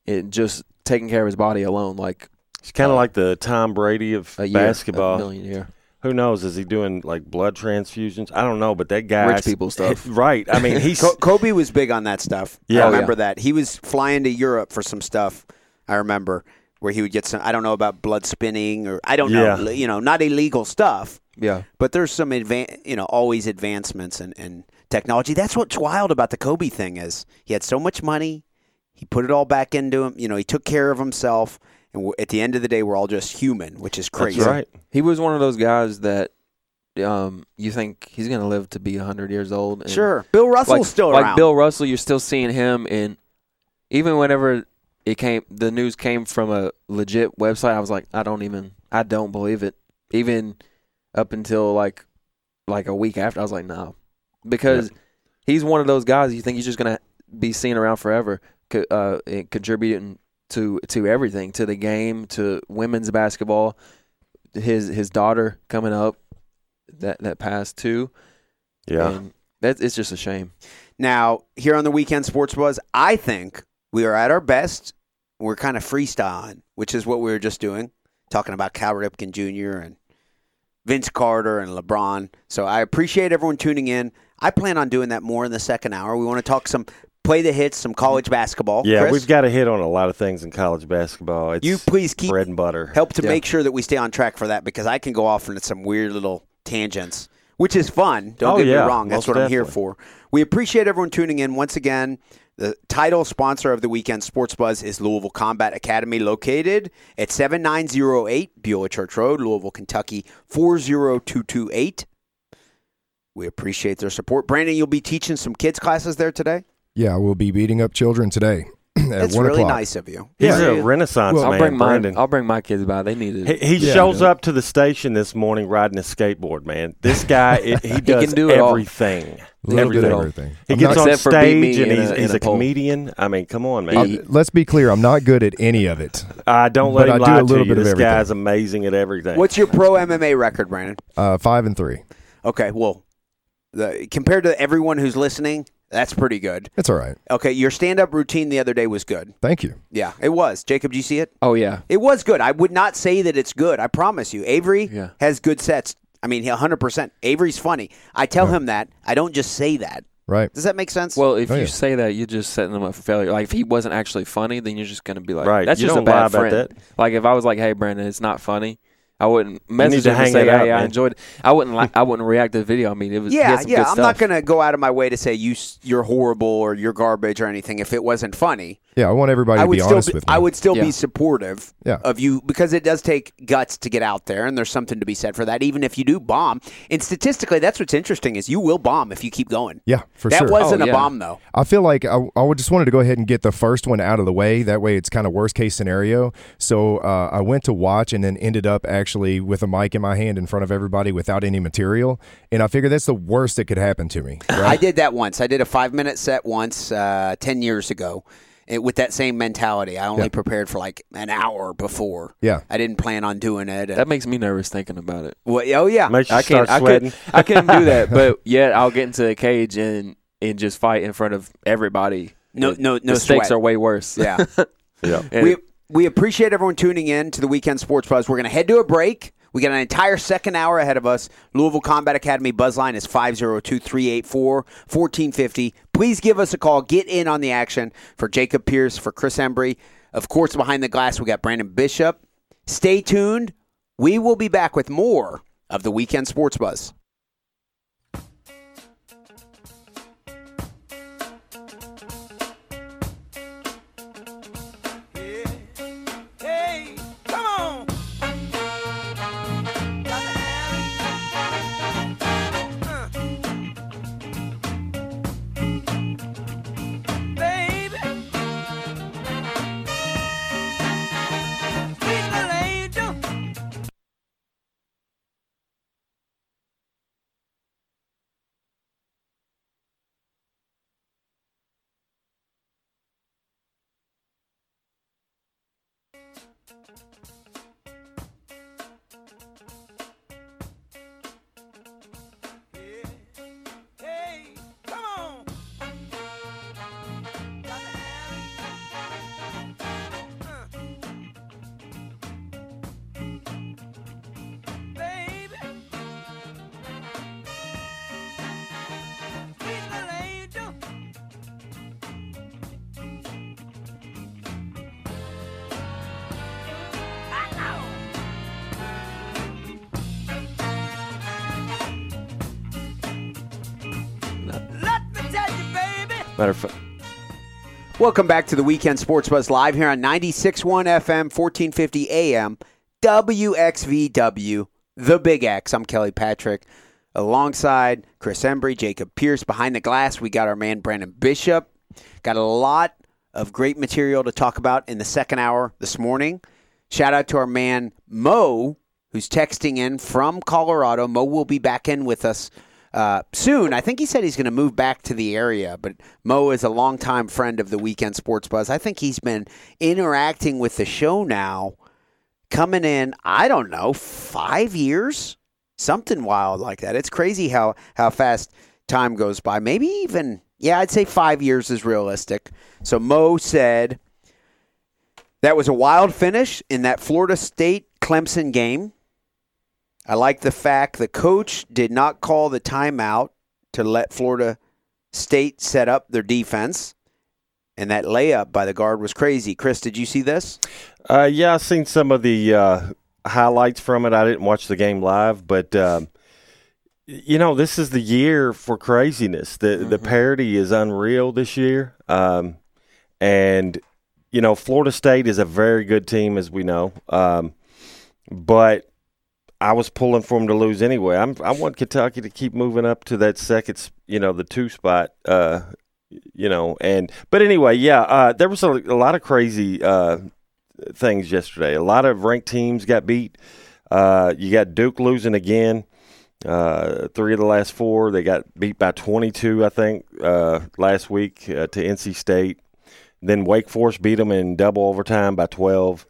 in just taking care of his body alone. Like He's kind of uh, like the Tom Brady of a year, basketball. a million a year. Who knows? Is he doing like blood transfusions? I don't know, but that guy, Rich people stuff. right? I mean, he's Kobe was big on that stuff. Yeah. I Oh, remember yeah. that. He was flying to Europe for some stuff. I remember where he would get some. I don't know about blood spinning or I don't know. Yeah. You know, not illegal stuff. Yeah. But there's some advan- you know, always advancements in, in technology. That's what's wild about the Kobe thing is he had so much money, he put it all back into him. You know, he took care of himself, and we at the end of the day, we're all just human, which is that's crazy. right. He was one of those guys that um you think he's gonna live to be hundred years old. and- Sure, Bill Russell's like, still like. Bill Russell, you're still seeing him in even whenever it came the news came from a legit website, I was like, I don't even I don't believe it. Even up until like like a week after, I was like, no. Because he's one of those guys you think he's just gonna be seen around forever, co- uh, and contributing to to everything, to the game, to women's basketball. His his daughter coming up that that passed too. Yeah. And that's it's just a shame. Now, here on the Weekend Sports Buzz, I think we are at our best. We're kind of freestyling, which is what we were just doing, talking about Cal Ripken Jr. and Vince Carter and LeBron. So I appreciate everyone tuning in. I plan on doing that more in the second hour. We want to talk some play the hits, some college basketball. Yeah, Chris, we've got to hit on a lot of things in college basketball. It's you please keep bread and butter. help to Yeah. make sure that we stay on track for that because I can go off into some weird little tangents, which is fun. Don't Oh, get yeah, me wrong. That's most what I'm here for. We appreciate everyone tuning in once again. The title sponsor of the weekend Sports Buzz is Louisville Combat Academy, located at 7908 Beulah Church Road, Louisville, Kentucky 40228. We appreciate their support. Branden, you'll be teaching some kids classes there today. Yeah, we'll be beating up children today at That's one really o'clock. nice of you. He's Yeah. a renaissance Well, I'll man, bring mine. Branden. I'll bring my kids by. They need He, it. he Yeah. shows up to the station this morning riding a skateboard, man. This guy, it, he does can do it all. everything. A little bit of Everything. everything. He I'm gets not- on Except for beat me stage and in he's, a- he's a, a pole. comedian. I mean, come on, man. I'm- let's be clear. I'm not good at any of it. I don't let but him I do lie a to little you. bit of This everything. guy's amazing at everything. What's your pro MMA record, Branden? Uh, five and three. Okay, well, the, compared to everyone who's listening, that's pretty good. It's all right. Okay, your stand-up routine the other day was good. Thank you. Yeah, it was. Jacob, do you see it? oh yeah. It was good. I would not say that it's good. I promise you. Avery Yeah. has good sets. I mean, 100%. Avery's funny. I tell him that. I don't just say that. Right. Does that make sense? Well, if Oh, you yeah. say that, you're just setting them up for failure. Like if he wasn't actually funny, then you're just gonna be like, Right. That's You just don't a bad lie about friend. that. Like if I was like, "Hey, Branden, it's not funny," I wouldn't message to him hang and say, it up, "Hey, I man. enjoyed." it. I wouldn't like. I wouldn't react to the video. I mean, it was. yeah, some yeah. good I'm stuff. not going to go out of my way to say you you're horrible or you're garbage or anything if it wasn't funny. Yeah, I want everybody I to would be still honest be, with me. I would still Yeah. be supportive Yeah. of you because it does take guts to get out there and there's something to be said for that even if you do bomb. And statistically that's what's interesting is you will bomb if you keep going. yeah, for that sure. That wasn't Oh, a yeah. bomb though. I feel like I, I just wanted to go ahead and get the first one out of the way. That way, it's kind of worst case scenario. So uh, I went to watch and then ended up actually with a mic in my hand in front of everybody without any material. And I figured that's the worst that could happen to me. I did that once. I did a 5 minute set once uh 10 years ago. it, with that same mentality. I only prepared for like an hour before. Yeah. I didn't plan on doing it. That makes me nervous thinking about it. well, oh yeah, Makes you I can't. I sweating. could. I couldn't do that. But yet, I'll get into a cage and and just fight in front of everybody. no, The- no, no the stakes sweat. are way worse. Yeah. yeah. And we we appreciate everyone tuning in to the weekend sports buzz. We're going to head to a break. We got an entire second hour ahead of us. Louisville Combat Academy buzzline is 502-384-1450. Please give us a call. Get in on the action for Jacob Pierce, for Chris Embry. Of course, behind the glass, we got Branden Bishop. Stay tuned. We will be back with more of the weekend sports buzz. Matter of fact, Welcome back to the Weekend Sports Buzz live here on 96.1 FM, 1450 AM, WXVW, The Big X. I'm Kelly Patrick. Alongside Chris Embry, Jacob Pierce. Behind the glass, we got our man Branden Bishop. Got a lot of great material to talk about in the second hour this morning. Shout out to our man Mo, who's texting in from Colorado. Mo will be back in with us uh, soon. I think he said he's going to move back to the area, but Mo is a longtime friend of the Weekend Sports Buzz. I think he's been interacting with the show now, coming in, I don't know, five years? Something wild like that. It's crazy how, how fast time goes by. Maybe even, yeah, I'd say five years is realistic. So Mo said that was a wild finish in that Florida State Clemson game. I like the fact the coach did not call the timeout to let Florida State set up their defense. And that layup by the guard was crazy. Chris, did you see this? Uh, yeah, I've seen some of the uh, highlights from it. I didn't watch the game live, but um, you know, this is the year for craziness. The the parity is unreal this year, um, and you know, Florida State is a very good team, as we know. Um, but I was pulling for them to lose anyway. I'm, I want Kentucky to keep moving up to that second, you know, the two spot. Uh, you know, and but anyway, yeah, uh, there was a, a lot of crazy uh, things yesterday. A lot of ranked teams got beat. Uh, you got Duke losing again. Uh, three of the last four, they got beat by 22, I think, uh, last week to NC State. Then Wake Forest beat them in double overtime by 12.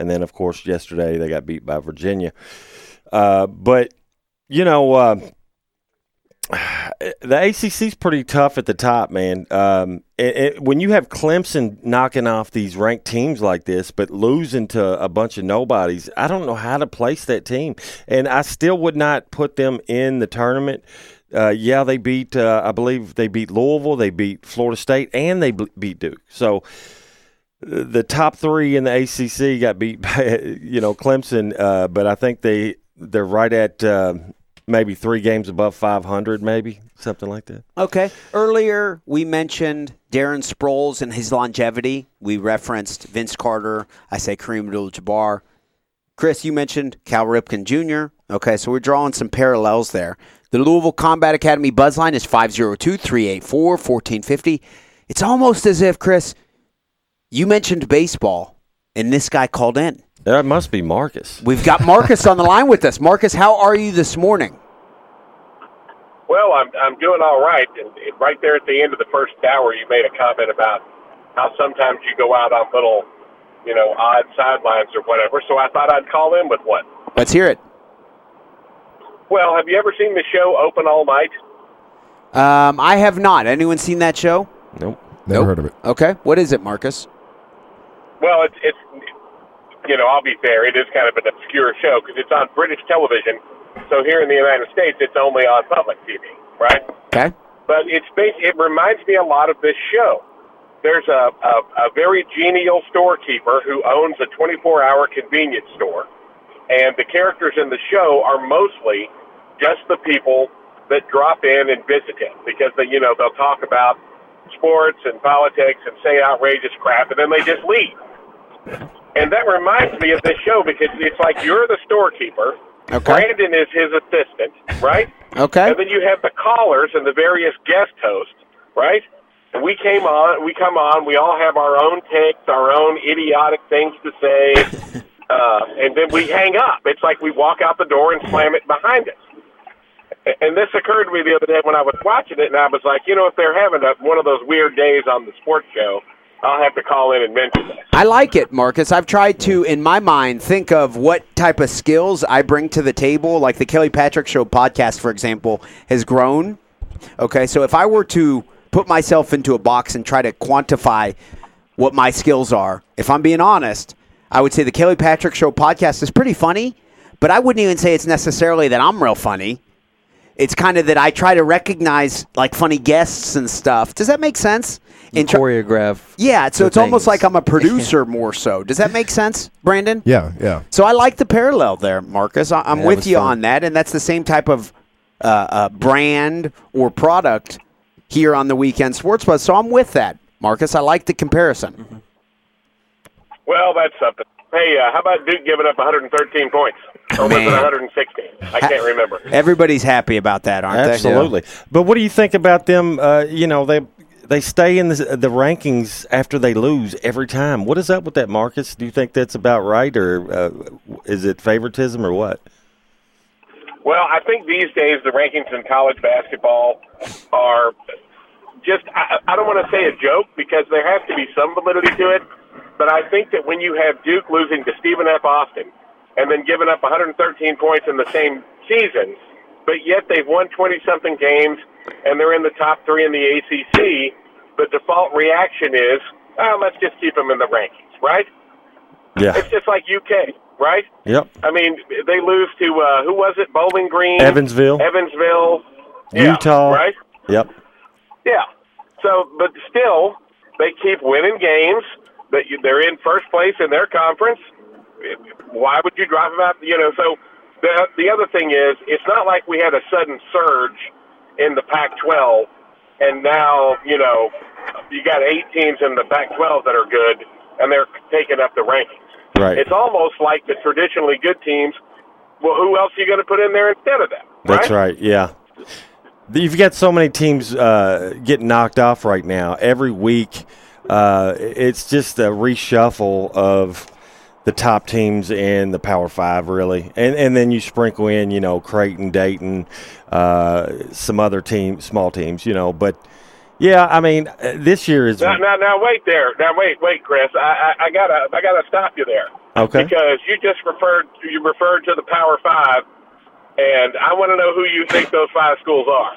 And then, of course, yesterday they got beat by Virginia. Uh, but, you know, uh, the ACC's pretty tough at the top, man. Um, it, it, when you have Clemson knocking off these ranked teams like this, but losing to a bunch of nobodies, I don't know how to place that team. And I still would not put them in the tournament. Uh, yeah, they beat. Uh, I believe they beat Louisville, they beat Florida State, and they beat Duke. So the top three in the ACC got beat by you know Clemson, uh, but I think they they're right at uh, maybe three games above 500, maybe something like that. Okay. Earlier, we mentioned Darren Sproles and his longevity. We referenced Vince Carter. I say Kareem Abdul-Jabbar. Chris, you mentioned Cal Ripken Jr. Okay, so we're drawing some parallels there. The Louisville Combat Academy buzzline is 502-384-1450. It's almost as if, Chris, you mentioned baseball, and this guy called in. That must be Marcus. We've got Marcus on the line with us. Marcus, how are you this morning? Well, I'm I'm doing all right, and, and right there at the end of the first hour, you made a comment about how sometimes you go out on little, you know, odd sidelines or whatever. So I thought I'd call in with one. Let's hear it. Well, have you ever seen the show Open All Night? Um, I have not. Anyone seen that show? Nope. Never Nope. heard of it. Okay. What is it, Marcus? Well, it's it's you know I'll be fair. It is kind of an obscure show because it's on British television. So here in the United States, it's only on public TV, right? Okay. But it's bas- it reminds me a lot of this show. There's a, a, a very genial storekeeper who owns a 24-hour convenience store, and the characters in the show are mostly just the people that drop in and visit him because they, you know, they'll talk about sports and politics and say outrageous crap, and then they just leave. And that reminds me of this show because it's like you're the storekeeper. Okay. Branden is his assistant, right? Okay. And then you have the callers and the various guest hosts, right? And we came on, we come on, we all have our own takes, our own idiotic things to say, uh, and then we hang up. It's like we walk out the door and slam it behind us. And this occurred to me the other day when I was watching it, and I was like, you know, if they're having a, one of those weird days on the sports show, I'll have to call in and mention this. I like it, Marcus. I've tried to, in my mind, think of what type of skills I bring to the table. Like the Kelly Patrick Show podcast, for example, has grown. Okay, so if I were to put myself into a box and try to quantify what my skills are, if I'm being honest, I would say the Kelly Patrick Show podcast is pretty funny, but I wouldn't even say it's necessarily that I'm real funny. It's kind of that I try to recognize like funny guests and stuff. Does that make sense? In tr- choreograph. yeah, so the it's almost like I'm a producer more so. Does that make sense, Branden? Yeah, yeah. So I like the parallel there, Marcus. I, I'm Yeah, with you fun. on that, and that's the same type of uh, uh, brand or product here on the Weekend Sports Buzz. So I'm with that, Marcus. I like the comparison. Mm-hmm. Well, that's something. Hey, uh, how about Duke giving up 113 points? Or was it Man. 116? I can't remember. Everybody's happy about that, aren't they? Absolutely. But what do you think about them? Uh, you know, they they stay in the, the rankings after they lose every time. What is up with that, Marcus? Do you think that's about right, or uh, is it favoritism, or what? Well, I think these days the rankings in college basketball are just, I, I don't want to say a joke because there has to be some validity to it, but I think that when you have Duke losing to Stephen F. Austin and then giving up 113 points in the same season, but yet they've won 20 something games and they're in the top three in the ACC, the default reaction is, oh, let's just keep them in the rankings, right? Yeah. It's just like UK, right? Yep. I mean, they lose to uh, who was it? Bowling Green, Evansville. Evansville, Yeah, Utah. right? Yep. Yeah. So, but still, they keep winning games. That they're in first place in their conference. Why would you drop them out? You know. So the the other thing is, it's not like we had a sudden surge in the Pac-12, and now you know you got eight teams in the Pac-12 that are good, and they're taking up the rankings. Right. It's almost like the traditionally good teams. Well, who else are you going to put in there instead of them? That's right. Yeah. You've got so many teams uh, getting knocked off right now. Every week, uh, it's just a reshuffle of the top teams in the Power Five, really, and and then you sprinkle in, you know, Creighton, Dayton, uh, some other team, small teams, you know. But yeah, I mean, uh, this year is Now, now, now, wait there. Now, wait, wait, Chris. I, I, I gotta, I gotta stop you there okay. because you just referred, you referred to the Power Five, and I want to know who you think those five schools are.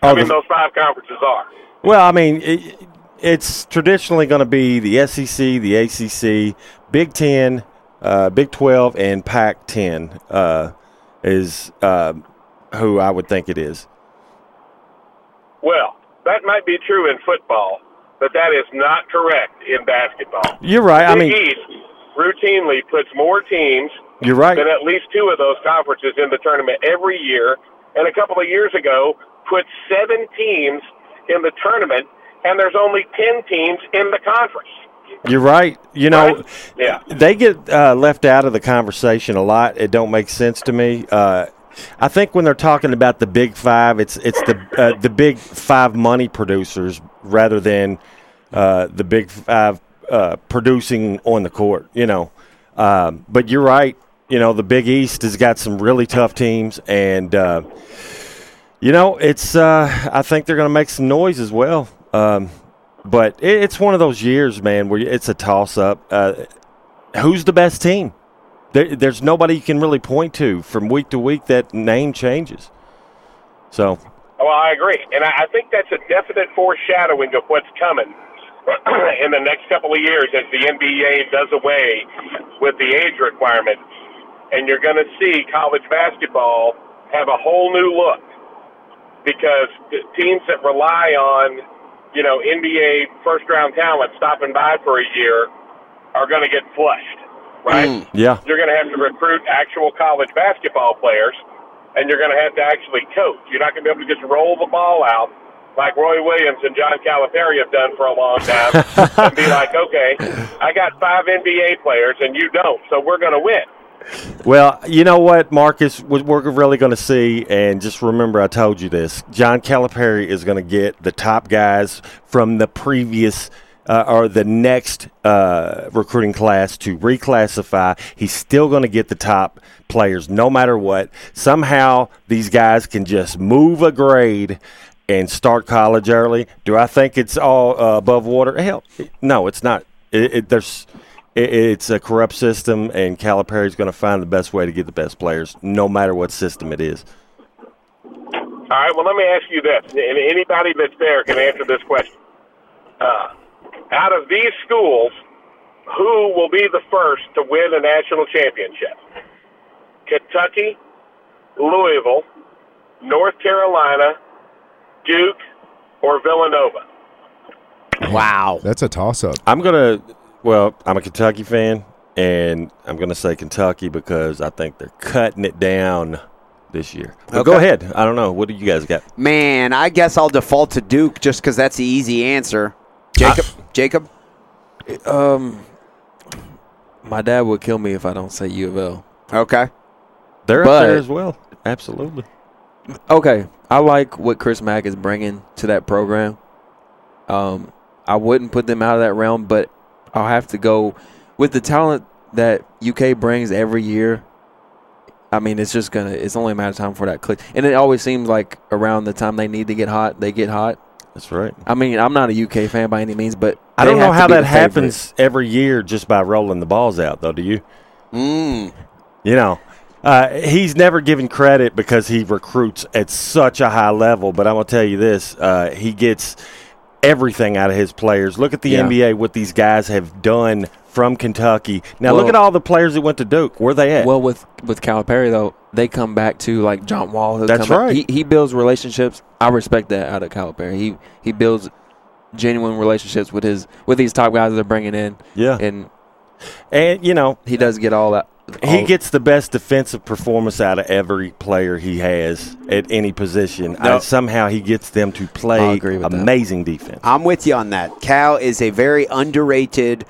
I Oh, mean, the- those five conferences are. Well, I mean, it, it's traditionally going to be the SEC, the ACC, Big Ten, uh, Big Twelve, and Pac Ten uh, is uh, who I would think it is. Well, that might be true in football, but that is not correct in basketball. You're right. I mean, East routinely puts more teams you're right. than at least two of those conferences in the tournament every year. And a couple of years ago, put seven teams in the tournament, and there's only ten teams in the conference. You're right. You know, Right? Yeah. they get uh, left out of the conversation a lot. It don't make sense to me. Uh, I think when they're talking about the big five, it's it's the uh, the big five money producers rather than uh, the big five uh, producing on the court. You know, um, but you're right. You know, the Big East has got some really tough teams, and uh, you know, it's. Uh, I think they're going to make some noise as well. Um, but it, it's one of those years, man, where it's a toss up. Uh, who's the best team? There, there's nobody you can really point to from week to week. That name changes. So Well, I agree, and I I think that's a definite foreshadowing of what's coming in the next couple of years as the NBA does away with the age requirement, and you're going to see college basketball have a whole new look because teams that rely on, you know, NBA first round talent stopping by for a year are going to get flushed, right? Mm, yeah, you're going to have to recruit actual college basketball players, and you're going to have to actually coach. You're not going to be able to just roll the ball out like Roy Williams and John Calipari have done for a long time and be like, okay, I got five NBA players and you don't, so we're going to win. Well, you know what, Marcus, what we're really going to see, and just remember I told you this John Calipari is going to get the top guys from the previous. Uh, the next uh, recruiting class to reclassify. He's still going to get the top players no matter what. Somehow these guys can just move a grade and start college early. Do I think it's all uh, above water? Hell, no, it's not. It, it, there's it, it's a corrupt system, and Calipari's going to find the best way to get the best players, no matter what system it is. All right, well, let me ask you this, and anybody that's there can answer this question. Uh, out of these schools, who will be the first to win a national championship? Kentucky, Louisville, North Carolina, Duke, or Villanova? Wow. That's a toss up. I'm gonna. Well, I'm a Kentucky fan, and I'm gonna say Kentucky because I think they're cutting it down this year. But go ahead. I don't know. What do you guys got? Man, I guess I'll default to Duke just because that's the easy answer. Jacob, Jacob, Um, my dad would kill me if I don't say U of L. okay. They're But- up there as well. Absolutely. Okay, I like what Chris Mack is bringing to that program. Um, I wouldn't put them out of that realm, but I'll have to go with the talent that UK brings every year. I mean, it's just gonna. It's only a matter of time for that click, and it always seems like around the time they need to get hot, they get hot. That's right. I mean, I'm not a UK fan by any means, but I don't know how that the favorite. happens every year just by rolling the balls out, though. Do you? Mm. You know, uh, he's never given credit because he recruits at such a high level. But I'm gonna tell you this: uh, he gets everything out of his players. Look at the Yeah. NBA; what these guys have done from Kentucky. Now look at all the players that went to Duke. Where they at? Well, with with Calipari though, they come back to like John Wall. That's right. He he builds relationships. I respect that out of Calipari. He he builds genuine relationships with his with these top guys that they're bringing in, yeah, and and you know he does get all that. he gets the best defensive performance out of every player he has at any position. No. Uh, somehow he gets them to play agree with that. amazing defense. I'm with you on that. Cal is a very underrated,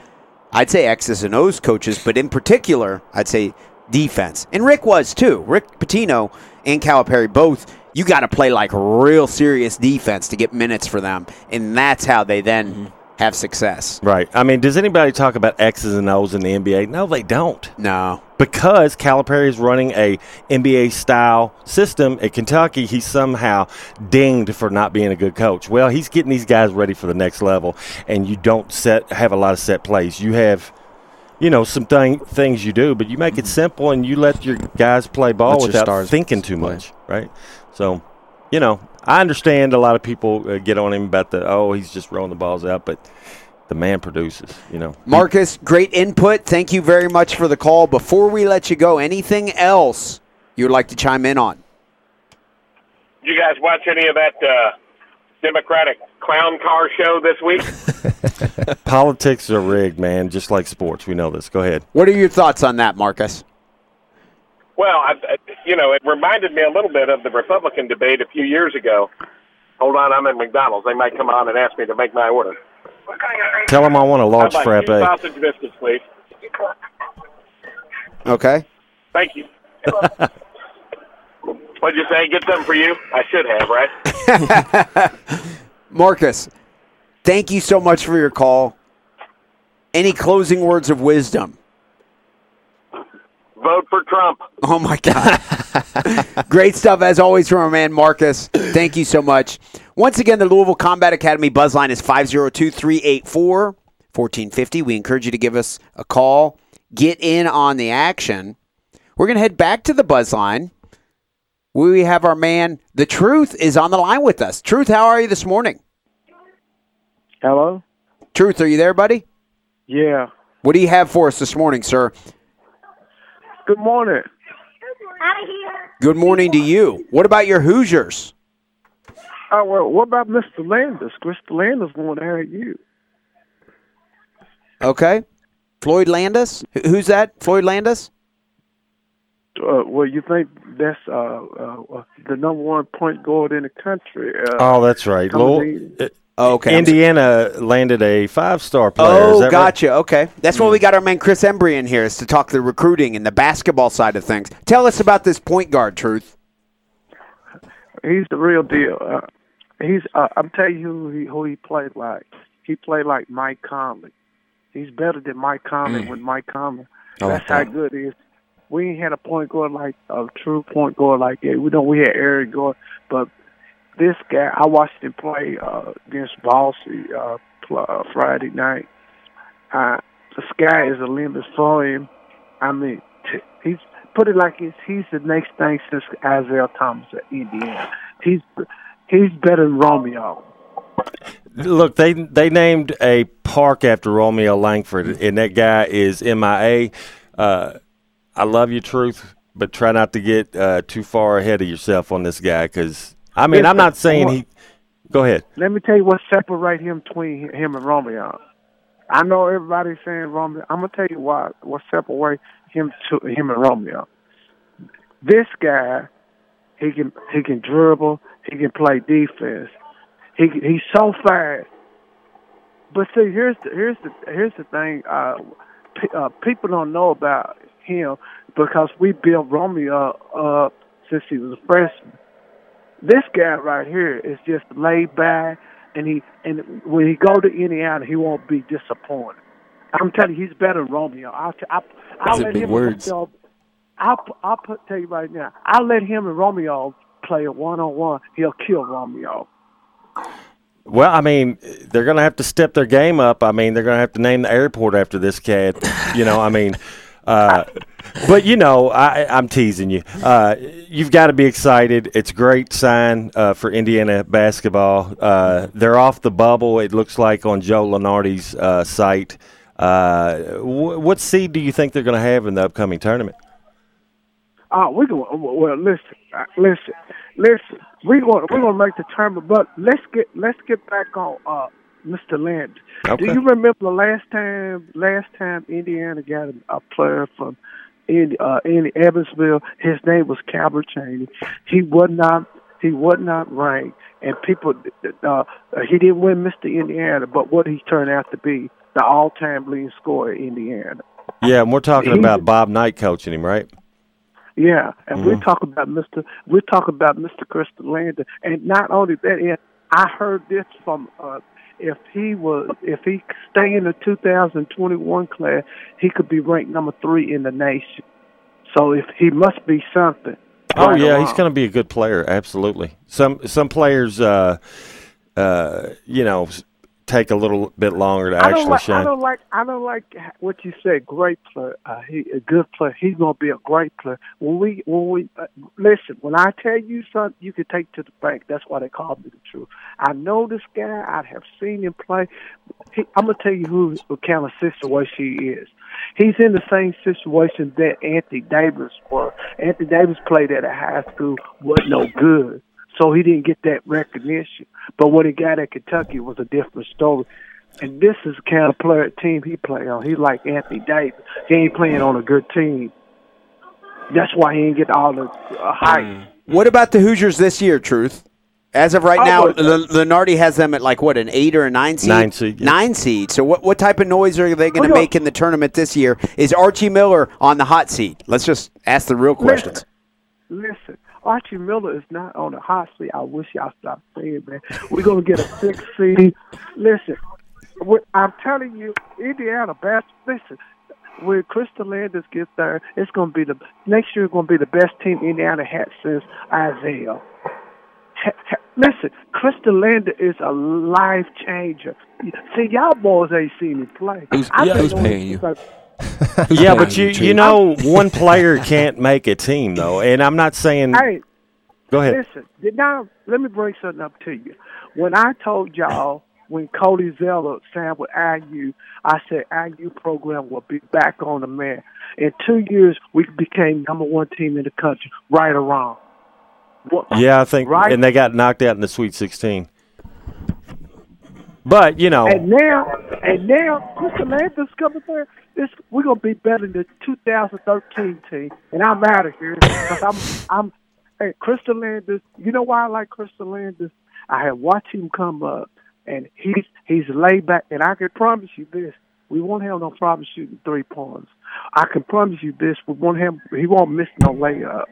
I'd say X's and O's coaches, but in particular, I'd say defense. And Rick was too. Rick Pitino and Calipari both. You got to play like real serious defense to get minutes for them, and that's how they then Mm-hmm. Have success. Right. I mean, does anybody talk about X's and O's in the NBA? No, they don't. No, Because Calipari is running a NBA style system at Kentucky, he's somehow dinged for not being a good coach. Well, he's getting these guys ready for the next level, and you don't set have a lot of set plays. You have, you know, some thing, things you do, but you make it mm-hmm. simple and you let your guys play ball your without thinking too much, right? So, you know, I understand a lot of people uh, get on him about the oh he's just rolling the balls out, but the man produces, you know. Marcus, great input. Thank you very much for the call. Before we let you go, anything else you'd like to chime in on? Did you guys watch any of that uh, Democratic clown car show this week? Politics are rigged, man, just like sports. We know this. Go ahead. What are your thoughts on that, Marcus? Well, I, I- you know, it reminded me a little bit of the Republican debate a few years ago. Hold on, I'm at McDonald's. They might come on and ask me to make my order. Tell them I want a large I'd like two sausage biscuits, please. Okay. Thank you. What'd you say? Get them for you? I should have, right? Marcus, thank you so much for your call. Any closing words of wisdom? Vote for Trump. Oh my God. Great stuff as always from our man Marcus. Thank you so much. Once again, the Louisville Combat Academy buzz line is 502 384 1450. We encourage you to give us a call, get in on the action. We're going to head back to the buzz line. We have our man, The Truth, is on the line with us. Truth, how are you this morning? Hello? Truth, are you there, buddy? Yeah. What do you have for us this morning, sir? Good morning. Good morning to you. What about your Hoosiers? Oh, well, what about Mr. Landis? Mr. Landis want to hear you. Okay. Floyd Landis? Who's that? Floyd Landis? Uh, well, you think that's uh, uh, the number one point guard in the country? Uh, Oh, that's right. Coming Lowell- in. uh, Okay. Indiana landed a five-star player. Oh, that right? gotcha. Okay. That's why we got our man Chris Embry in here is to talk the recruiting and the basketball side of things. Tell us about this point guard, Truth. he's the real deal. Uh, he's. Uh, I'm telling you who he, who he played like. He played like Mike Conley. He's better than Mike Conley Mm. when Mike Conley. I like That's how good he is. We ain't had a point guard like a true point guard like that. We know we had Eric Gordon, but this guy, I watched him play uh, against Bosse uh, pl- uh, Friday night. Uh, the sky is the limit for him. I mean, t- he's put it like this: he's the next thing since Isiah Thomas at Indiana. He's he's better than Romeo. Look, they they named a park after Romeo Langford, and that guy is MIA. Uh, I love you, Truth, but try not to get uh, too far ahead of yourself on this guy because I mean I'm not saying he. Go ahead. Let me tell you what separates him between him and Romeo. I know everybody's saying Romeo. I'm gonna tell you why. What separates him to him and Romeo. This guy, he can he can dribble. He can play defense. He he's so fast. But see, here's the here's the here's the thing. Uh, pe- uh, people don't know about him because we built Romeo up since he was a freshman. This guy right here is just laid back, and he and when he go to Indiana, he won't be disappointed. I'm telling you, he's better than Romeo. I'll t- I'll, I'll let him words. And I'll I'll put, tell you right now. I'll let him and Romeo play a one on one. He'll kill Romeo. Well, I mean, they're going to have to step their game up. I mean, they're going to have to name the airport after this cat. You know, I mean, uh, but you know, I, I'm teasing you. Uh, you've got to be excited. It's a great sign uh, for Indiana basketball. Uh, they're off the bubble. It looks like on Joe Lunardi's uh, site. Uh, wh- what seed do you think they're going to have in the upcoming tournament? Oh, we going well. Listen, uh, listen, listen. We going we're gonna make the tournament, but let's get let's get back on uh, Mr. Land. Okay. Do you remember the last time last time Indiana got a, player from in uh, in Evansville? His name was Calbert Cheaney. He was not he was not ranked, and people uh, he didn't win Mr. Indiana, but what he turned out to be the all-time leading scorer in Indiana. Yeah, and we're talking He- about Bob Knight coaching him, right? Yeah, and Mm-hmm. we're talking about Mr. We're talking about Mr. Khristian Lander, and not only that, and I heard this from uh, if he was if he stay in the 2021 class, he could be ranked number three in the nation. So if he must be something. Oh right yeah, he's going to be a good player. Absolutely. Some some players, uh, uh, you know, take a little bit longer to I actually like. I don't like. I don't like what you said. Great player. Uh, he a good player. He's gonna be a great player. When we when we uh, listen, when I tell you something, you can take to the bank. That's why they call me the truth. I know this guy. I have seen him play. He, I'm gonna tell you who what kind of situation he is. He's in the same situation that Anthony Davis was. Anthony Davis played at a high school, wasn't no good, so he didn't get that recognition. But what he got at Kentucky was a different story. And this is the kind of player team he play on. He's like Anthony Davis. He ain't playing on a good team. That's why he ain't get all the uh, hype. What about the Hoosiers this year, Truth? As of right Oh, now, but- L- Lunardi has them at like what an eight or a nine seed. Nine seed, yeah. Nine seed. So what what type of noise are they going to make in the tournament this year? Is Archie Miller on the hot seat? Let's just ask the real questions. Listen, Archie Miller is not on the hot seat. I wish y'all stopped saying that. We're gonna get a six seed. Listen, I'm telling you, Indiana best. Listen, when Khristian Landers gets there, it's gonna be the next year. Going to be the best team Indiana had since Isiah. Listen, Khristian Lander is a life changer. See, y'all boys ain't seen me play. Who's- yeah, who's paying you? since Yeah, but you you, you know one player can't make a team though, and I'm not saying. I- Hey, Go ahead. Listen, now let me bring something up to you. When I told y'all when Cody Zeller signed with IU, I said IU program will be back on the map. In two years, we became number one team in the country, right or wrong. What, Yeah, I think, Right. and they got knocked out in the Sweet 16. But you know, And now, and now, Khristian Lander's coming there. This we're gonna be better than the 2013 team, and I'm out of here because I'm I'm. Hey, Khristian Landers. You know why I like Khristian Landers? I have watched him come up, and he's he's laid back, and I can promise you this: we won't have no problem shooting three points. I can promise you this: we won't have he won't miss no layups.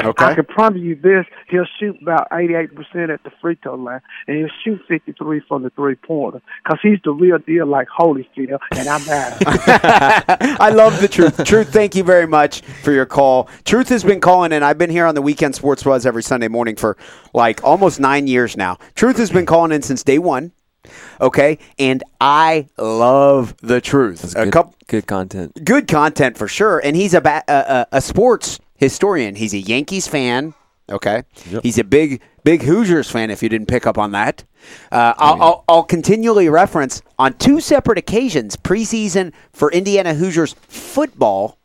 I can promise you this: he'll shoot about eighty-eight percent at the free throw line, and he'll shoot fifty-three from the three-pointer. Cause he's the real deal, like Holyfield, and I'm out. I love the truth. Truth, thank you very much for your call. Truth has been calling, and I've been here on the weekend sports buzz every Sunday morning for like almost nine years now. Truth has been calling in since day one. Okay, and I love the truth. A good, couple good content. good content for sure. And he's a ba- a, a, a sports historian. He's a Yankees fan. Okay, he's a big big Hoosiers fan. If you didn't pick up on that, uh, I'll, I'll, I'll continually reference on two separate occasions preseason for Indiana Hoosiers football.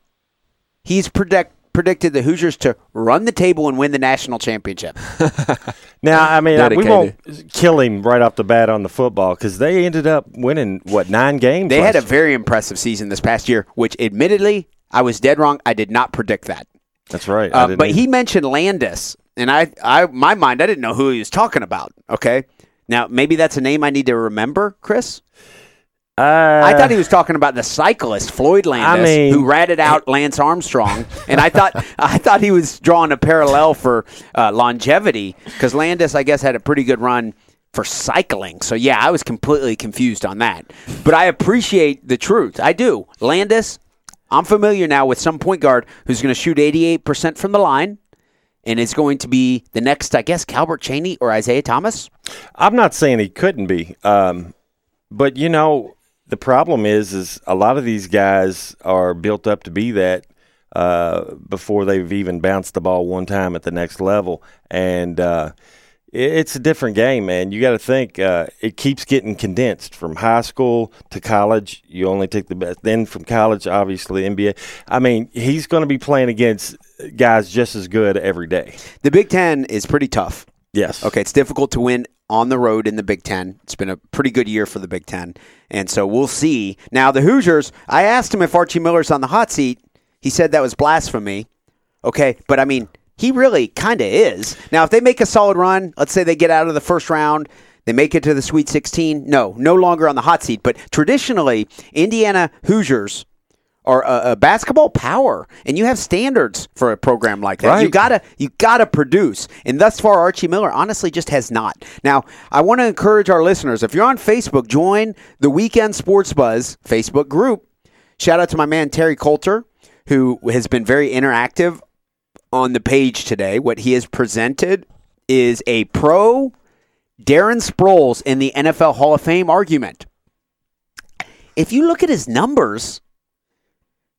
He's predict predicted the Hoosiers to run the table and win the national championship. now I mean we Dedicated. won't kill him right off the bat on the football because they ended up winning what nine games. They had a last- very impressive season this past year, which admittedly I was dead wrong. I did not predict that. That's right. Uh, but either. he mentioned Landis, and I, I, my mind, I didn't know who he was talking about. Okay, now maybe that's a name I need to remember, Chris. Uh, I thought he was talking about the cyclist Floyd Landis, mean- who ratted out Lance Armstrong, and I thought, I thought he was drawing a parallel for uh, longevity because Landis, I guess, had a pretty good run for cycling. So yeah, I was completely confused on that. But I appreciate the truth. I do. Landis, I'm familiar now with some point guard who's going to shoot 88% from the line and is going to be the next, I guess, Calbert Cheaney or Isiah Thomas. I'm not saying he couldn't be, um, but you know the problem is is a lot of these guys are built up to be that uh, before they've even bounced the ball one time at the next level, and uh, it's a different game, man. You got to think uh, it keeps getting condensed from high school to college. You only take the best. Then from college, obviously NBA. I mean, he's going to be playing against guys just as good every day. The Big Ten is pretty tough. Yes. Okay, it's difficult to win on the road in the Big Ten. It's been a pretty good year for the Big Ten, and so we'll see. Now the Hoosiers. I asked him if Archie Miller's on the hot seat. He said that was blasphemy. Okay, but I mean, he really kind of is. Now, if they make a solid run, let's say they get out of the first round, they make it to the Sweet 16. No, no longer on the hot seat. But traditionally, Indiana Hoosiers are a, a basketball power, and you have standards for a program like that. You gotta you gotta produce, and thus far, Archie Miller honestly just has not. Now, I want to encourage our listeners: if you're on Facebook, join the Weekend Sports Buzz Facebook group. Shout out to my man Terry Coulter, who has been very interactive on the page today. What he has presented is a pro Darren Sproles in the NFL Hall of Fame argument. If you look at his numbers,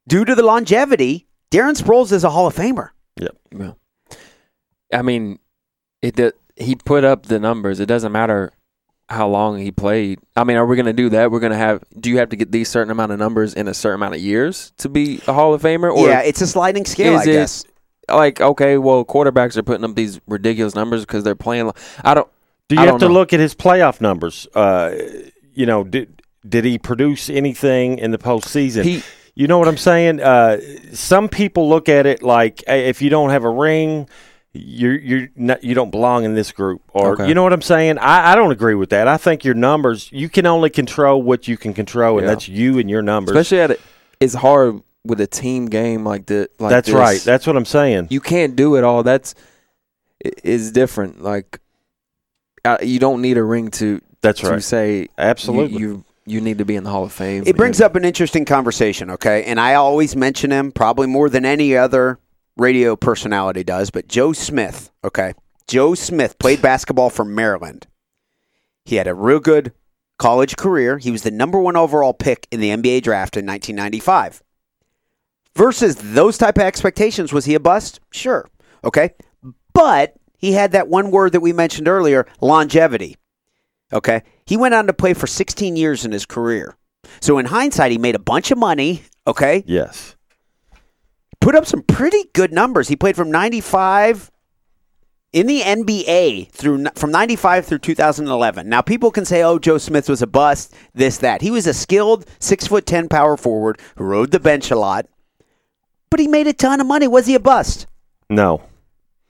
due to the longevity, Darren Sproles is a Hall of Famer. Yeah. I mean, it did, he put up the numbers. It doesn't matter how long he played. I mean, are we going to do that? We're going to have. Do you have to get these certain amount of numbers in a certain amount of years to be a Hall of Famer? Or yeah, it's a sliding scale, I it- guess. Like okay, well, quarterbacks are putting up these ridiculous numbers because they're playing. I don't. Do you I have to know. look at his playoff numbers? Uh, you know, did did he produce anything in the postseason? He- you know what I'm saying? Uh, some people look at it like if you don't have a ring, you're you're not, you don't belong in this group, or Okay. you know what I'm saying? I, I don't agree with that. I think your numbers you can only control what you can control, and Yeah. that's you and your numbers. Especially at it, it's hard with a team game like that. like that's this. right. That's what I'm saying. you can't do it all. That's i- is different. Like uh, you don't need a ring to That's to right. say Absolutely. you, you you need to be in the Hall of Fame. It brings And- up an interesting conversation, okay? And I always mention him, probably more than any other radio personality does, but Joe Smith, okay? Joe Smith played basketball for Maryland. He had a real good college career. He was the number one overall pick in the NBA draft in 1995. Versus those type of expectations, was he a bust? Sure. Okay. But he had that one word that we mentioned earlier longevity. Okay. He went on to play for 16 years in his career. So in hindsight, he made a bunch of money. Okay. Yes. Put up some pretty good numbers. He played from 95 in the NBA through from 95 through 2011. Now people can say, "Oh, Joe Smith was a bust." This, that. He was a skilled six foot ten power forward who rode the bench a lot, but he made a ton of money. Was he a bust? No.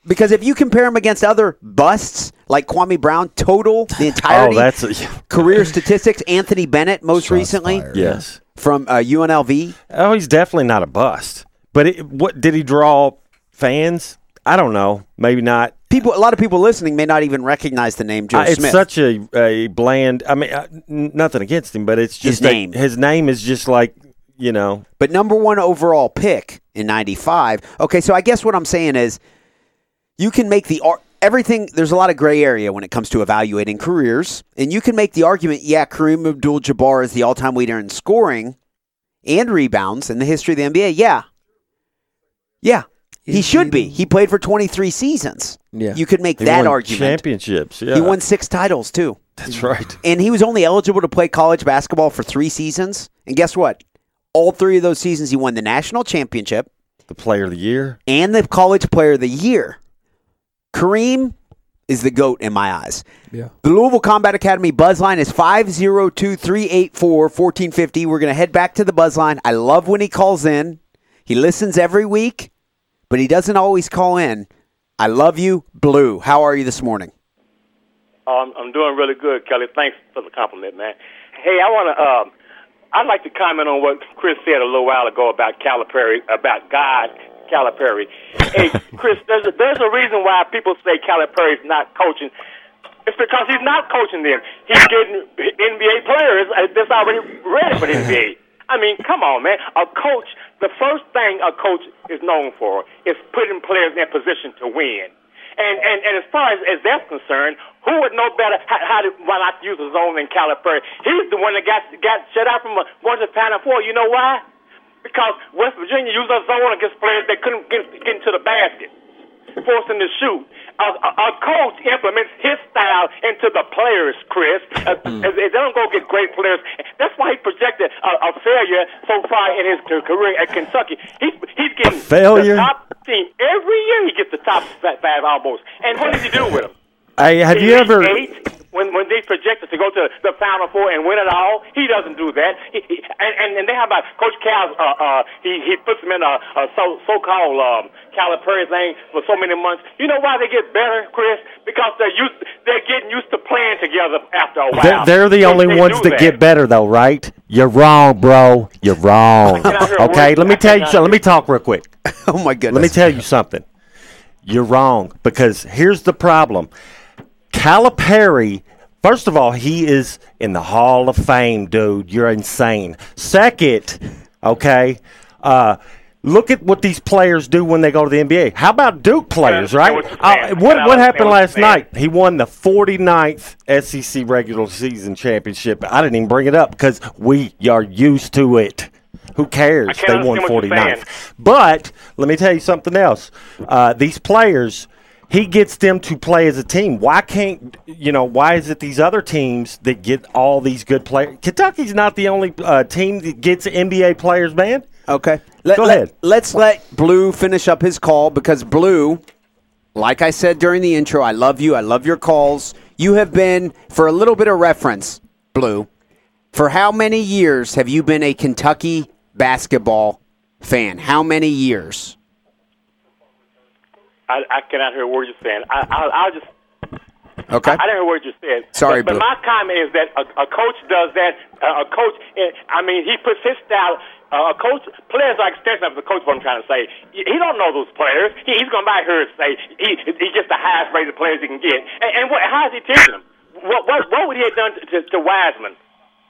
Because if you compare him against other busts like Kwame Brown, total the Oh, entirety that's a, career statistics. Anthony Bennett, most Shots recently fired. yes. from uh, UNLV. Oh, he's definitely not a bust. But it, what did he draw fans? I don't know. Maybe not. People, a lot of people listening may not even recognize the name Joe Uh, it's Smith. such a, a bland. I mean, uh, nothing against him, but it's just that name. His name is just like you know. but number one overall pick in 95. Okay, so I guess what I'm saying is you can make the ar- everything there's a lot of gray area when it comes to evaluating careers and you can make the argument yeah Kareem Abdul-Jabbar is the all-time leader in scoring and rebounds in the history of the NBA yeah. Yeah. He should be. he played for 23 seasons. Yeah. you could make He that won argument. championships. Yeah, he won 6 titles too. That's right. and he was only eligible to play college basketball for 3 seasons. And guess what all 3 of those seasons he won the national championship The player of the year. and the college player of the year. Kareem is the GOAT in my eyes. Yeah. The Louisville Combat Academy buzz line is 502 384 1450. We're going to head back to the buzz line. I love when he calls in. He listens every week, but he doesn't always call in. I love you, Blue. How are you this morning? Um, I'm doing really good, Kelly. Thanks for the compliment, man. Hey, I want to. Um, I'd like to comment on what Chris said a little while ago about Calipari, about God Calipari. Hey, Chris, there's a, there's a reason why people say Calipari's not coaching. It's because he's not coaching them. He's getting NBA players that's already ready for the NBA. I mean, come on, man. A coach, the first thing a coach is known for is putting players in a position to win. And and, and as far as, as that's concerned, who would know better how, how to why not use a zone than Calipari? He's the one that got got shut out from uh, going to the Final Four. You know why? Because West Virginia used a zone against players that couldn't get, get into the basket, them to shoot. A, a, a coach implements his style into the players, Chris. Uh, if They don't go get great players. That's why he projected a, a failure so far in his career at Kentucky. He's, he's getting failure? the top team every year. He gets the top five almost. And what does he do with them? Hey, have you ever? eight when when they projected to go to the Final Four and win it all? He doesn't do that. He, he, and, and and they have about Coach Cal. Uh, uh, he he puts them in a, a so so called um, Calipari thing for so many months. You know why they get better, Chris? Because they're used they're getting used to playing together after a while. They're, they're the They- only they ones do that get better, though, right? You're wrong, bro. You're wrong. Get out here, Okay, let me tell you. Get out something. Let me talk real quick. Oh, my goodness. Let me tell you something. You're wrong because here's the problem. Calipari, first of all, he is in the Hall of Fame, dude. You're insane. Second, okay, uh, look at what these players do when they go to the NBA. How about Duke players, right? what Uh, what what happened last night? He won the 49th SEC regular season championship. I didn't even bring it up because we are used to it. Who cares? They won understand what you're 49th. But let me tell you something else. Uh, these players, he gets them to play as a team. Why can't you know? Why is it these other teams that get all these good players? Kentucky's not the only uh, team that gets NBA players, man. Okay. Let, Go let- ahead. Let's let Blue finish up his call because Blue, like I said during the intro, I love you. I love your calls. You have been, for a little bit of reference, Blue, for how many years have you been a Kentucky basketball fan? How many years? I, I cannot hear a word you're saying. I, I, I'll just. Okay. I, I didn't hear what you said. Sorry, but, but my comment is that a, a coach does that. Uh, a coach, I mean, he puts his style. Uh, a coach, players are extension of the coach. What I'm trying to say, he, he don't know those players. He, he's going to buy here and say he he gets the highest rated players he can get. And, and what, how is he teaching them? What what what would he have done to, to, to Wiseman?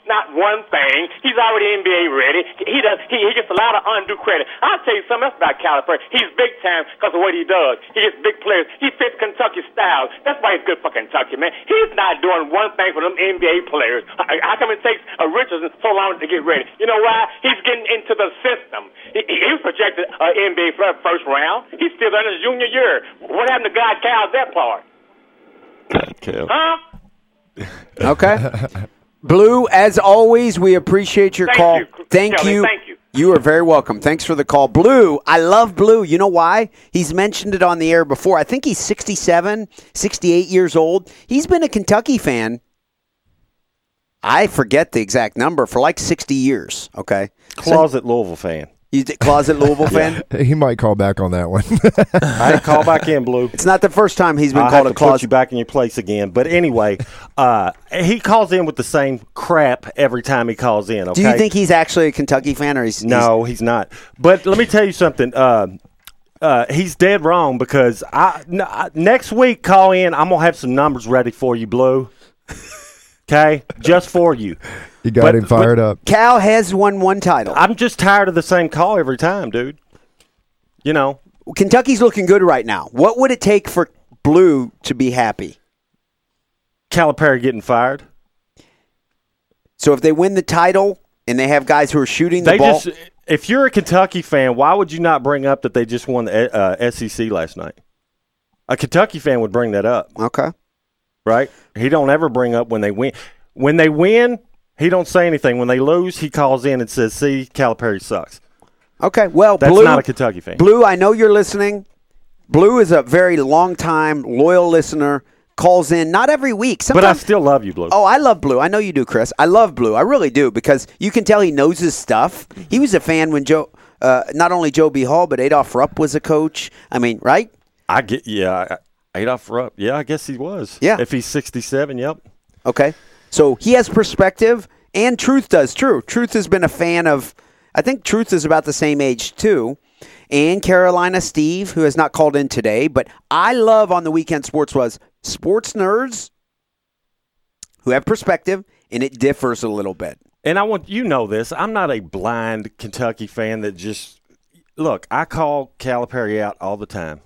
Not one thing. He's already NBA ready. He does. He, he gets a lot of undue credit. I'll tell you something else about Calipari. He's big time because of what he does. He gets big players. He fits Kentucky style. That's why he's good for Kentucky, man. He's not doing one thing for them NBA players. How how come it takes a Richardson so long to get ready? You know why? He's getting into the system. He, he he was projected uh, NBA for first round. He's still in his junior year. What happened to God Cal's that part? Cal. Huh? Okay. Blue, as always, we appreciate your Thank call. you, Thank Kelly, you. thank you. You are very welcome. Thanks for the call. Blue, I love Blue. You know why? He's mentioned it on the air before. I think he's 67, 68 years old. He's been a Kentucky fan. I forget the exact number for like 60 years. Okay. Closet Louisville fan. You d- closet Louisville fan? He might call back on that one. I call back in, Blue. It's not the first time he's been I'll called have a to put you closet. back in your place again. But anyway, uh, he calls in with the same crap every time he calls in. Okay? Do you think he's actually a Kentucky fan or he's No, he's not. But let me tell you something. Uh, uh, he's dead wrong because I, n- I- next week call in. I'm gonna have some numbers ready for you, Blue. Okay, just for you. you got But- him fired up. Cal has won one title. I'm just tired of the same call every time, dude. You know, Kentucky's looking good right now. What would it take for Blue to be happy? Calipari getting fired. So if they win the title and they have guys who are shooting the They ball, just. If you're a Kentucky fan, why would you not bring up that they just won the uh, SEC last night? A Kentucky fan would bring that up. okay. Right? He don't ever bring up when they win. When they win, he don't say anything. When they lose, he calls in and says, "See, Calipari sucks." Okay. Well, That's Blue, not a Kentucky fan. Blue, I know you're listening. Blue is a very long time loyal listener. Calls in not every week. but I still love you, Blue. Oh, I love Blue. I know you do, Chris. I love Blue. I really do because you can tell he knows his stuff. He was a fan when Joe, uh, not only Joe B. Hall, but Adolph Rupp was a coach. I mean, right? I get, yeah, Adolph Rupp. Yeah, I guess he was. Yeah. if he's sixty-seven, yep. Okay. So he has perspective, and Truth does. True. Truth has been a fan of, I think Truth is about the same age too. And Carolina Steve, who has not called in today, but I love on the weekend sports was sports nerds who have perspective, and it differs a little bit. And I want you know this. I'm not a blind Kentucky fan that just look. I call Calipari out all the time.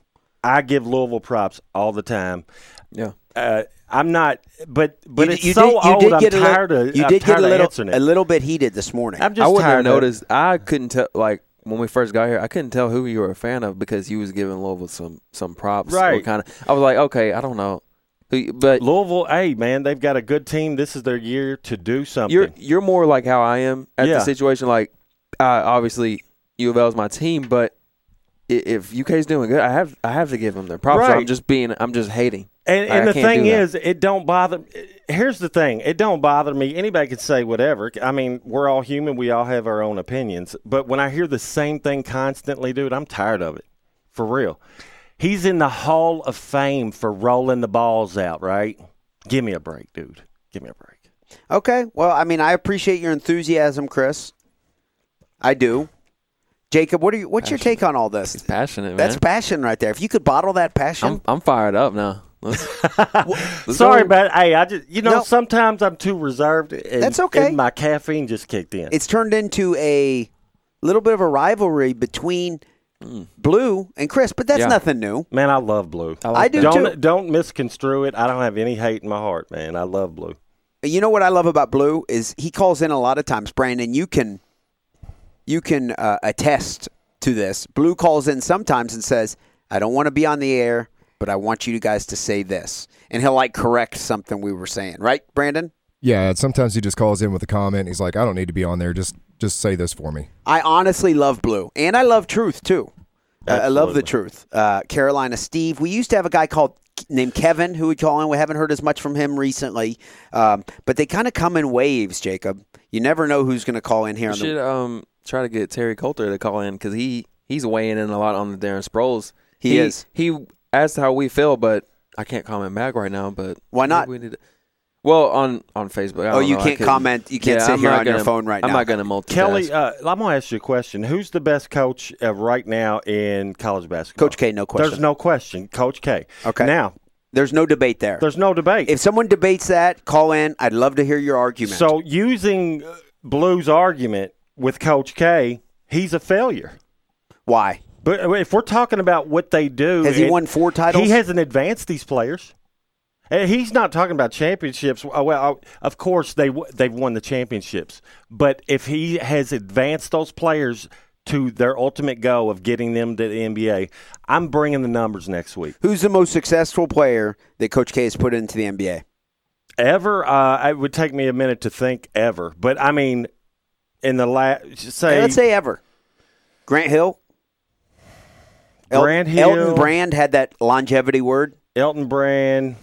I give Louisville props all the time. Yeah. Uh, I'm not, but but you, it's you so did, you old. did I'm tired little, of. you I'm did tired get a little, a little bit heated this morning. I'm I just wouldn't have tired of noticed. I couldn't tell. Like when we first got here, I couldn't tell who you were a fan of because you was giving Louisville some some props. Right. Kind of. I was like, okay, I don't know, but Louisville, hey man, they've got a good team. This is their year to do something. you're you're more like how I am at Yeah. the situation. Like, uh, obviously U of L is my team, but i- if UK's doing good, I have I have to give them their props. So I'm just being I'm just hating. and I and the thing is, that. is, it don't bother. Here's the thing: it don't bother me. Anybody can say whatever. I mean, we're all human. We all have our own opinions. But when I hear the same thing constantly, dude, I'm tired of it. For real. He's in the Hall of Fame for rolling the balls out. Right? Give me a break, dude. Give me a break. Okay. Well, I mean, I appreciate your enthusiasm, Chris. I do. Jacob, what are you, what's your take on all this? Passionate, man. That's passion right there. If you could bottle that passion, I'm I'm fired up now. Let's, let's Sorry, go. but hey, I just you know No. sometimes I'm too reserved. And, That's okay. And my caffeine just kicked in. it's turned into a little bit of a rivalry between mm. Blue and Chris, but that's Yeah. nothing new. Man, I love blue. I, like I do that. don't too. don't misconstrue it. I don't have any hate in my heart, man. I love blue. You know what I love about Blue is he calls in a lot of times. Branden, you can you can uh, attest to this. Blue calls in sometimes and says, "I don't want to be on the air, but I want you guys to say this," and he'll like correct something we were saying, right, Branden? Yeah, sometimes he just calls in with a comment. He's like, I don't need to be on there. Just just say this for me. I honestly love Blue, and I love Truth too. Uh, I love the Truth. Uh, Carolina Steve. We used to have a guy called named Kevin who would call in. We haven't heard as much from him recently, um, but they kind of come in waves. Jacob, you never know who's going to call in here. We On the, should um try to get Terry Coulter to call in because he he's weighing in a lot on the Darren Sproles. He is. He asked how we feel, but I can't comment back right now. But Why not? We need to, well, on on Facebook. I Oh, don't you know. Can't couldn't- comment. You can't Yeah, sit I'm here on your gonna- phone right now. I'm not going to multitask. Kelly, uh, I'm going to ask you a question. Who's the best coach uh, right now in college basketball? Coach K, no question. There's no question. Coach K. Okay. Now, There's no debate there. There's no debate. if someone debates that, call in. I'd love to hear your argument. So using Blue's argument with Coach K, he's a failure. why? But uh, if we're talking about what they do, Has he won four titles? He hasn't advanced these players. And he's not talking about championships. Uh, Well, uh, of course they they've won the championships, but if he has advanced those players to their ultimate goal of getting them to the NBA, I'm bringing the numbers next week. Who's the most successful player that Coach K has put into the NBA? Ever, uh, it would take me a minute to think ever, but I mean, in the last say, let's say ever. Grant Hill. El- Grant Hill. Elton Brand had that longevity word. Elton Brand.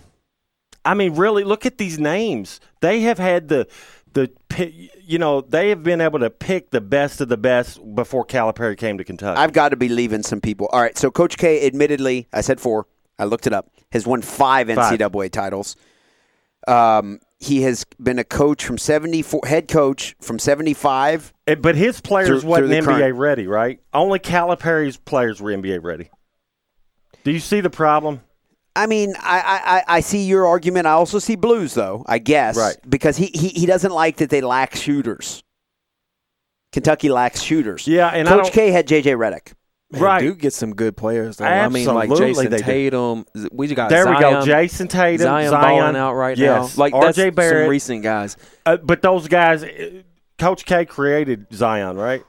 I mean, really, look at these names. They have had the the you know they have been able to pick the best of the best before Calipari came to Kentucky. I've got to be leaving some people. All right, so Coach K, admittedly, I said four. I looked it up. Has won five Five. NCAA titles. Um, he has been a coach from seventy four, head coach from seventy five. Eh, but his players Through- wasn't through NBA current- ready, right? Only Calipari's players were NBA ready. Do you see the problem? I mean, I, I, I- see your argument. I also see Blues, though. I guess, Right. Because he, he he doesn't like that they lack shooters. Kentucky lacks shooters. Yeah, and I Coach K had JJ Redick. Man, Right. Duke gets some good players. Though. I mean, like Absolutely Jayson they do. Tatum. We got There we go. Jayson Tatum, Zion, Zion, out right yes. now. Like RJ that's Barrett. some recent guys. Uh, but those guys, uh, Coach K created Zion, right?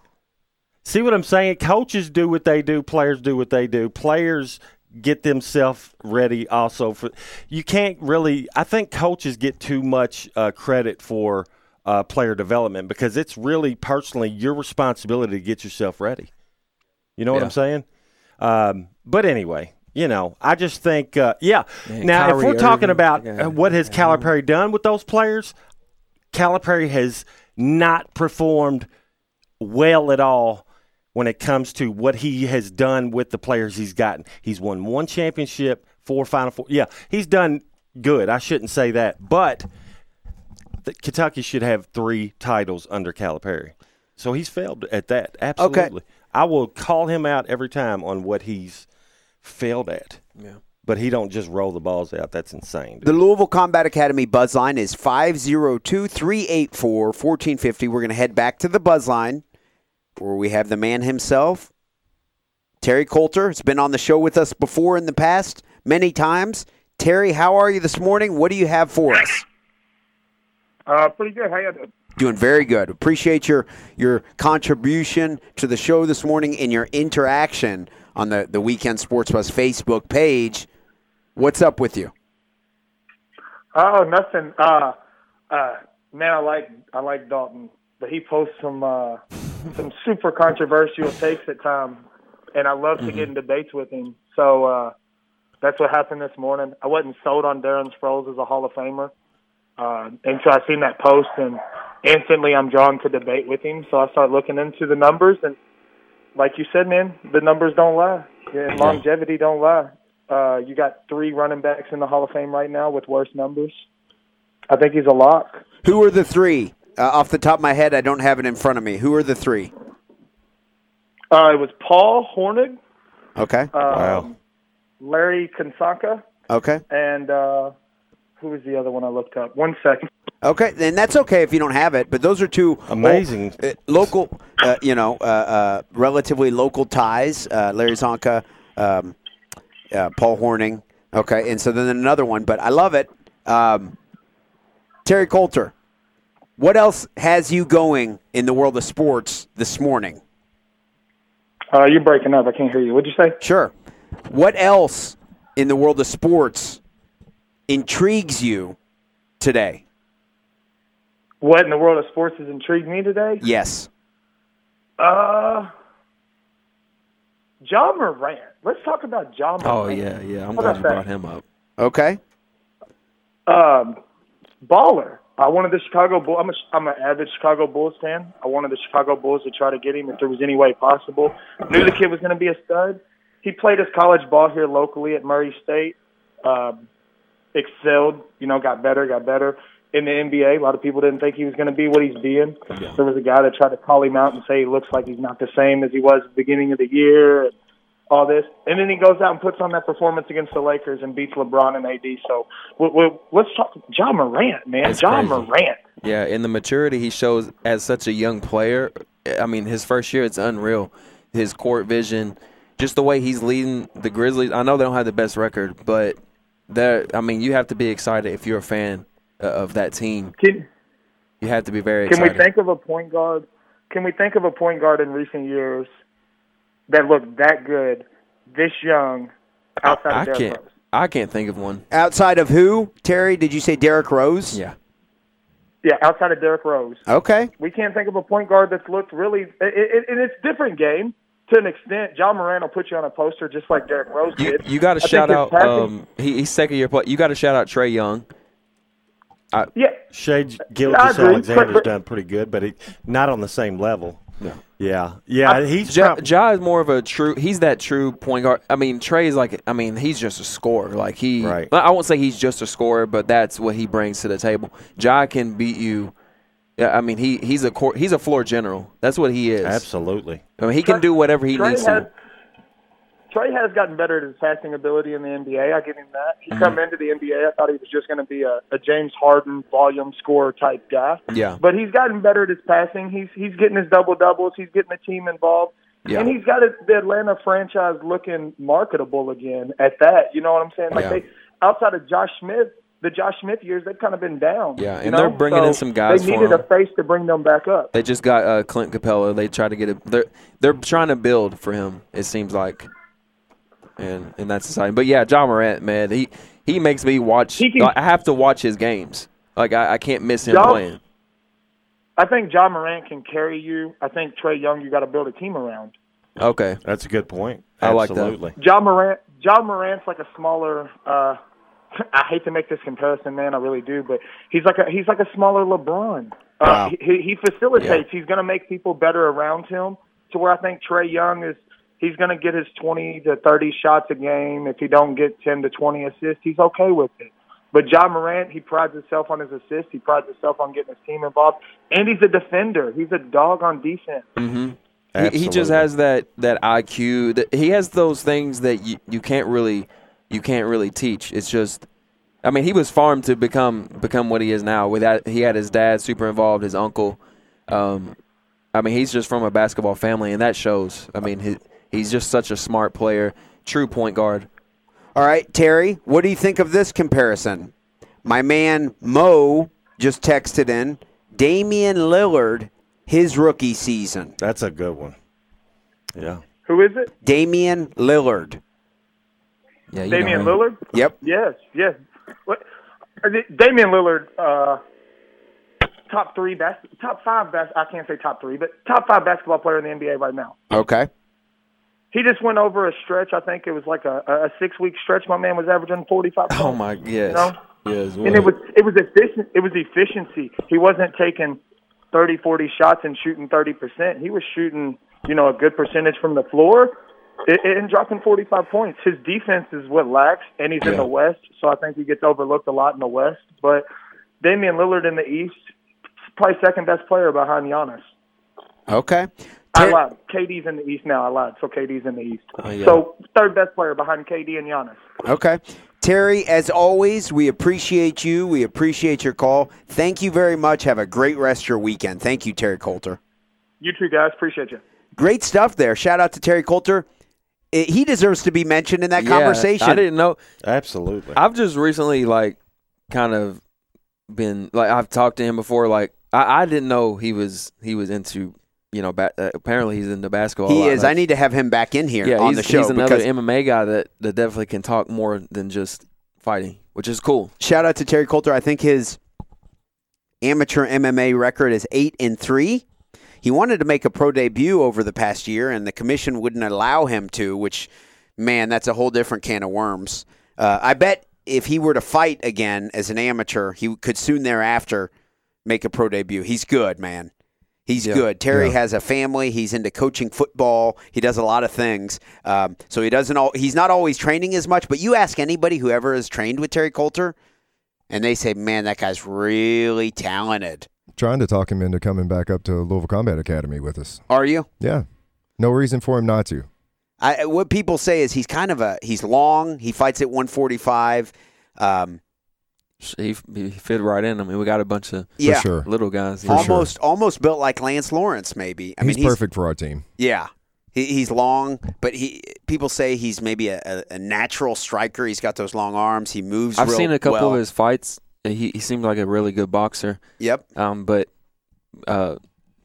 See what I'm saying? Coaches do what they do. Players do what they do. Players get themselves ready. Also, for you can't really. I think coaches get too much uh, credit for uh, player development because it's really personally your responsibility to get yourself ready. You know what I'm saying? Um, but anyway, you know, I just think, uh, yeah. Man, now, if we're talking Irving, about yeah. uh, what has Calipari done with those players, Calipari has not performed well at all when it comes to what he has done with the players he's gotten. He's won one championship, four Final Four. Yeah, he's done good. I shouldn't say that, but Kentucky should have three titles under Calipari. So he's failed at that. Absolutely. I will call him out every time on what he's failed at. Yeah. But he don't just roll the balls out. That's insane. dude. The Louisville Combat Academy buzz line is 502 384 1450. We're going to head back to the buzz line where we have the man himself, Terry Coulter. has been on the show with us before in the past many times. Terry, how are you this morning? What do you have for us? Uh, pretty good. How you doing? Doing very good. Appreciate your your contribution to the show this morning and your interaction on the, the Weekend Sports Buzz Facebook page. What's up with you? Oh, nothing. Uh, uh, man, I like I like Dalton, but he posts some uh, some super controversial takes at times, and I love to get in debates with him. So uh, that's what happened this morning. I wasn't sold on Darren Sproles as a Hall of Famer, uh, and so I seen that post, and instantly I'm drawn to debate with him. So I start looking into the numbers, and like you said, man, the numbers don't lie, and longevity don't lie. Uh, you got three running backs in the Hall of Fame right now with worse numbers. I think he's a lock. Who are the three? Uh, off the top of my head, I don't have it in front of me. Who are the three? Uh, it was Paul Hornung, Okay. um, Wow. Larry Csonka, Okay. and uh, who was the other one I looked up? One second. Okay. And that's okay if you don't have it, but those are two Amazing. uh, local, uh, you know, uh, uh, relatively local ties. Uh, Larry Csonka, um, uh, Paul Hornung. Okay. And so then another one, but I love it. Um, Terry Coulter, what else has you going in the world of sports this morning? Uh, you're breaking up. I can't hear you. What'd you say? Sure. What else in the world of sports intrigues you today? What in the world of sports has intrigued me today? Yes. Uh, Ja Morant. Let's talk about Ja Oh yeah, yeah. I'm How glad you brought him up. Okay. Um, baller. I wanted the Chicago Bull. I'm a, I'm an avid Chicago Bulls fan. I wanted the Chicago Bulls to try to get him if there was any way possible. Knew the kid was going to be a stud. He played his college ball here locally at Murray State. Um, excelled. You know, got better, got better in the NBA. A lot of people didn't think he was going to be what he's being. There was a guy that tried to call him out and say he looks like he's not the same as he was at the beginning of the year. and all this, and then he goes out and puts on that performance against the Lakers and beats LeBron and AD. So we, we, let's talk Ja Morant, man. It's Ja crazy. Morant. Yeah, and the maturity he shows as such a young player. I mean, his first year, it's unreal. His court vision, just the way he's leading the Grizzlies. I know they don't have the best record, but they're. I mean, you have to be excited if you're a fan uh, of that team. Can You have to be very can excited. we think of a point guard? Can we think of a point guard in recent years that looked that good, this young, outside I of Derrick can't. Rose? I can't think of one. Outside of who, Terry? Did you say Derrick Rose? Yeah. Yeah, outside of Derrick Rose. Okay. We can't think of a point guard that's looked really. It, it, and it's different game to an extent. Ja Moran will put you on a poster just like Derrick Rose You, did. you got to shout out. Um, he, he's second year play. You got to shout out Trae Young. yeah, Shai I Gilgeous. Alexander's done pretty good, but he, not on the same level. No. Yeah, yeah, he's Ja, prob- ja is more of a true. He's that true point guard. I mean, Trae is like. I mean, he's just a scorer. Like he. Right. I won't say he's just a scorer, but that's what he brings to the table. Ja can beat you. Yeah, I mean, he he's a court, he's a floor general. That's what he is. absolutely. I mean, he can do whatever he Trae needs has, to. Trae has gotten better at his passing ability in the NBA. I give him that. He Mm-hmm. come into the NBA, I thought he was just going to be a, a James Harden volume scorer type guy. Yeah. But he's gotten better at his passing. He's he's getting his double doubles. He's getting the team involved. Yeah. And he's got it, the Atlanta franchise looking marketable again at that. You know what I'm saying? Like Yeah. they outside of Josh Smith, the Josh Smith years, they've kind of been down. Yeah, you and know? they're bringing in some guys They for needed a face to bring them back up. They just got uh, Clint Capela. They try to get it. They're they're trying to build for him. It seems like, and and that's exciting. But yeah, Ja Morant, man, he he makes me watch. He can- I have to watch his games. Like I, I can't miss him Ja- playing. I think Ja Morant can carry you. I think Trae Young, you got to build a team around. Okay, That's a good point. I like that. Absolutely. Ja Morant. Ja Morant's like a smaller. uh I hate to make this comparison, man. I really do, but he's like a he's like a smaller LeBron. Uh, Wow. he, he facilitates. He's going to make people better around him. To where I think Trae Young is. He's going to get his twenty to thirty shots a game. If he don't get ten to twenty assists, he's okay with it. But Ja Morant, he prides himself on his assists. He prides himself on getting his team involved, and he's a defender. He's a dog on defense. hmm he, he just has that that IQ. That he has those things that you, you can't really you can't really teach. It's just. I mean, he was farmed to become become what he is now. Without he had his dad super involved, his uncle. Um, I mean, he's just from a basketball family, and that shows. I mean, he, he's just such a smart player, true point guard. All right, Terry, what do you think of this comparison? My man Mo just texted in Damian Lillard, his rookie season. That's a good one. Yeah. Who is it? Damian Lillard. Yeah, you Damian. Lillard. Yep. Yes, yes. What? uh, Damian Lillard, uh, top three, best, top five, best. I can't say top three, but top five basketball player in the NBA right now. Okay. He just went over a stretch. I think it was like a, a six week stretch. My man was averaging forty five. Oh my yes, No. yes. And it was it was efficient. It was efficiency. He wasn't taking 30, 40 shots and shooting thirty percent. He was shooting, you know, a good percentage from the floor and- dropping forty five points. His defense is what lacks, and he's in the West, so I think he gets overlooked a lot in the West. But Damian Lillard in the East, probably second best player behind Giannis. Okay. I lied. KD's in the East now. I lied. So KD's in the East. Oh, yeah. So third best player behind KD and Giannis. Okay. Terry, as always, we appreciate you. We appreciate your call. Thank you very much. Have a great rest of your weekend. Thank you, Terry Coulter. You too, guys, appreciate you. Great stuff there. Shout out to Terry Coulter. Eh, He deserves to be mentioned in that Yeah, conversation. I didn't know. Absolutely. I've just recently like kind of been like I've talked to him before. Like I, I didn't know he was he was into you know ba- uh, apparently he's into basketball. a He lot. is. Like, I need to have him back in here yeah, on he's, the show he's another MMA guy that that definitely can talk more than just fighting, which is cool. shout out to Terry Coulter. I think his amateur MMA record is eight and three. He wanted to make a pro debut over the past year, and the commission wouldn't allow him to. Which, man, that's a whole different can of worms. Uh, I bet if he were to fight again as an amateur, he could soon thereafter make a pro debut. He's good, man. He's Yeah. good. Terry Yeah. has a family. He's into coaching football. He does a lot of things. Um, so he doesn't. All, he's not always training as much. But you ask anybody who ever has trained with Terry Coulter, and they say, "Man, that guy's really talented." Trying to talk him into coming back up to Louisville Combat Academy with us. Are you? Yeah. No reason for him not to. I, what people say is he's kind of a he's long. He fights at 145. Um, He, he fit right in. I mean, we got a bunch of For yeah, sure. little guys. For sure. almost almost built like Lance Lawrence. Maybe. I he's mean, he's perfect for our team. Yeah. He, he's long, but he people say he's maybe a, a, a natural striker. He's got those long arms. He moves. I've real seen a couple well. of his fights. He he seemed like a really good boxer. Yep. Um, but uh,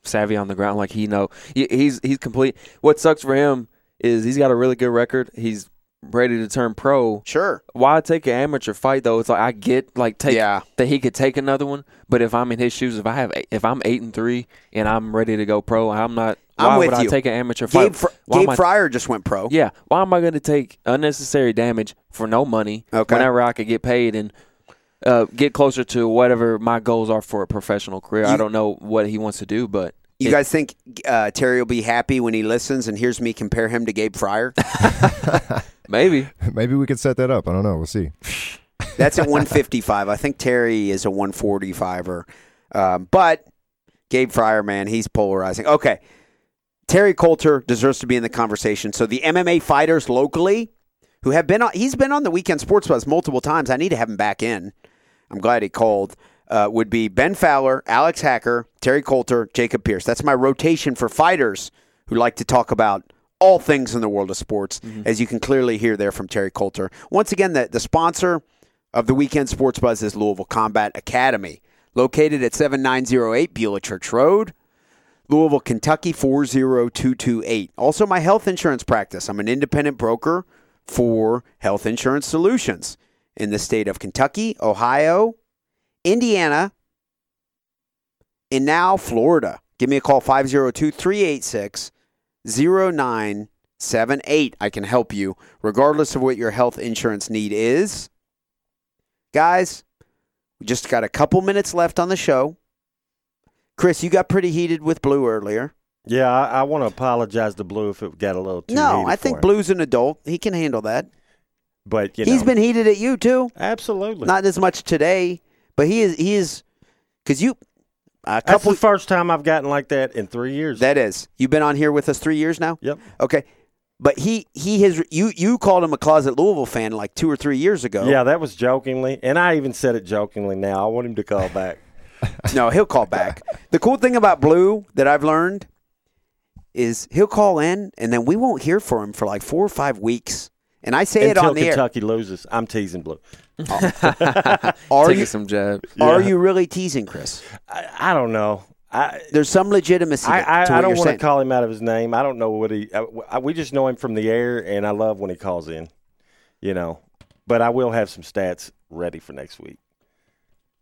savvy on the ground, like he know he, he's he's complete. What sucks for him is he's got a really good record. He's ready to turn pro. Sure. Why take an amateur fight though? It's like I get like take Yeah. that he could take another one, but if I'm in his shoes, if I have if I'm eight and three and I'm ready to go pro, I'm not. I'm why with would you. I take an amateur Gabe, fight? Fr- Why Gabe I- Fryer just went pro. Yeah. Why am I going to take unnecessary damage for no money Okay. whenever I could get paid and uh, get closer to whatever my goals are for a professional career? I don't know what he wants to do, but You it- guys think uh, Terry will be happy when he listens and hears me compare him to Gabe Fryer? maybe. Maybe we could set that up. I don't know. We'll see. That's at 155. I think Terry is a 145er. Um, but Gabe Fryer, man, he's polarizing. Okay. Terry Coulter deserves to be in the conversation. So the MMA fighters locally who have been on, he's been on the weekend sports buzz multiple times. I need to have him back in. I'm glad he called. Uh, would be Ben Fowler, Alex Hacker, Terry Coulter, Jacob Pierce. That's my rotation for fighters who like to talk about all things in the world of sports, as you can clearly hear there from Terry Coulter. Once again, the, the sponsor of the weekend sports buzz is Louisville Combat Academy, located at 7908 Beulah Church Road. Louisville, Kentucky 40228. Also, my health insurance practice. I'm an independent broker for health insurance solutions in the state of Kentucky, Ohio, Indiana, and now Florida. Give me a call 502 386 0978. I can help you regardless of what your health insurance need is. Guys, we just got a couple minutes left on the show. Chris, you got pretty heated with Blue earlier. Yeah, I, I want to apologize to Blue if it got a little too no, I think him. Blue's an adult. He can handle that. But you He's know, been heated at you too. absolutely. Not as much today, but he is. He is because you a That's couple. the first time I've gotten like that in three years. that is. You've been on here with us three years now. yep. Okay, but he he has you you called him a closet Louisville fan like two or three years ago. Yeah, that was jokingly, and I even said it jokingly. Now I want him to call back. No, he'll call back. the cool thing about Blue that I've learned is he'll call in and then we won't hear from him for like four or five weeks. And I say it Until on the air. Kentucky loses, I'm teasing Blue. Are Taking you some jabs. are Yeah. you really teasing Chris? I, I don't know. I There's some legitimacy. to- I, I, to I don't want saying. to call him out of his name. I don't know what he. I, I- we just know him from the air, and I love when he calls in. You know, but I will have some stats ready for next week.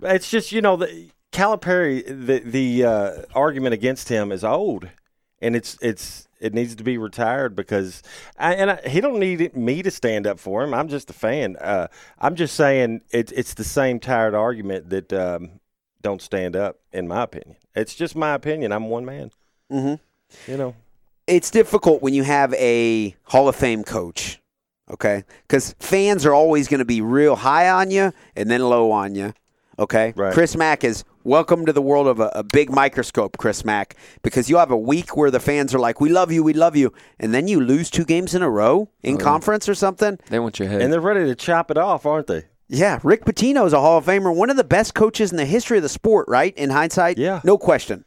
It's just you know the Calipari. The the uh, argument against him is old, and it's it's it needs to be retired because I, and I, he don't need me to stand up for him. I'm just a fan. Uh, I'm just saying it's it's the same tired argument that um, don't stand up. In my opinion, it's just my opinion. I'm one man. Mm-hmm. You know. it's difficult when you have a Hall of Fame coach, okay? Because fans are always going to be real high on you and then low on you, okay? Right. Chris Mack is welcome to the world of a, a big microscope, Chris Mack, because you have a week where the fans are like, "We love you, we love you," and then you lose two games in a row in oh, conference or something. They want your head. And they're ready to chop it off, aren't they? Yeah, Rick Pitino is a Hall of Famer, one of the best coaches in the history of the sport, right? In hindsight, Yeah. no question.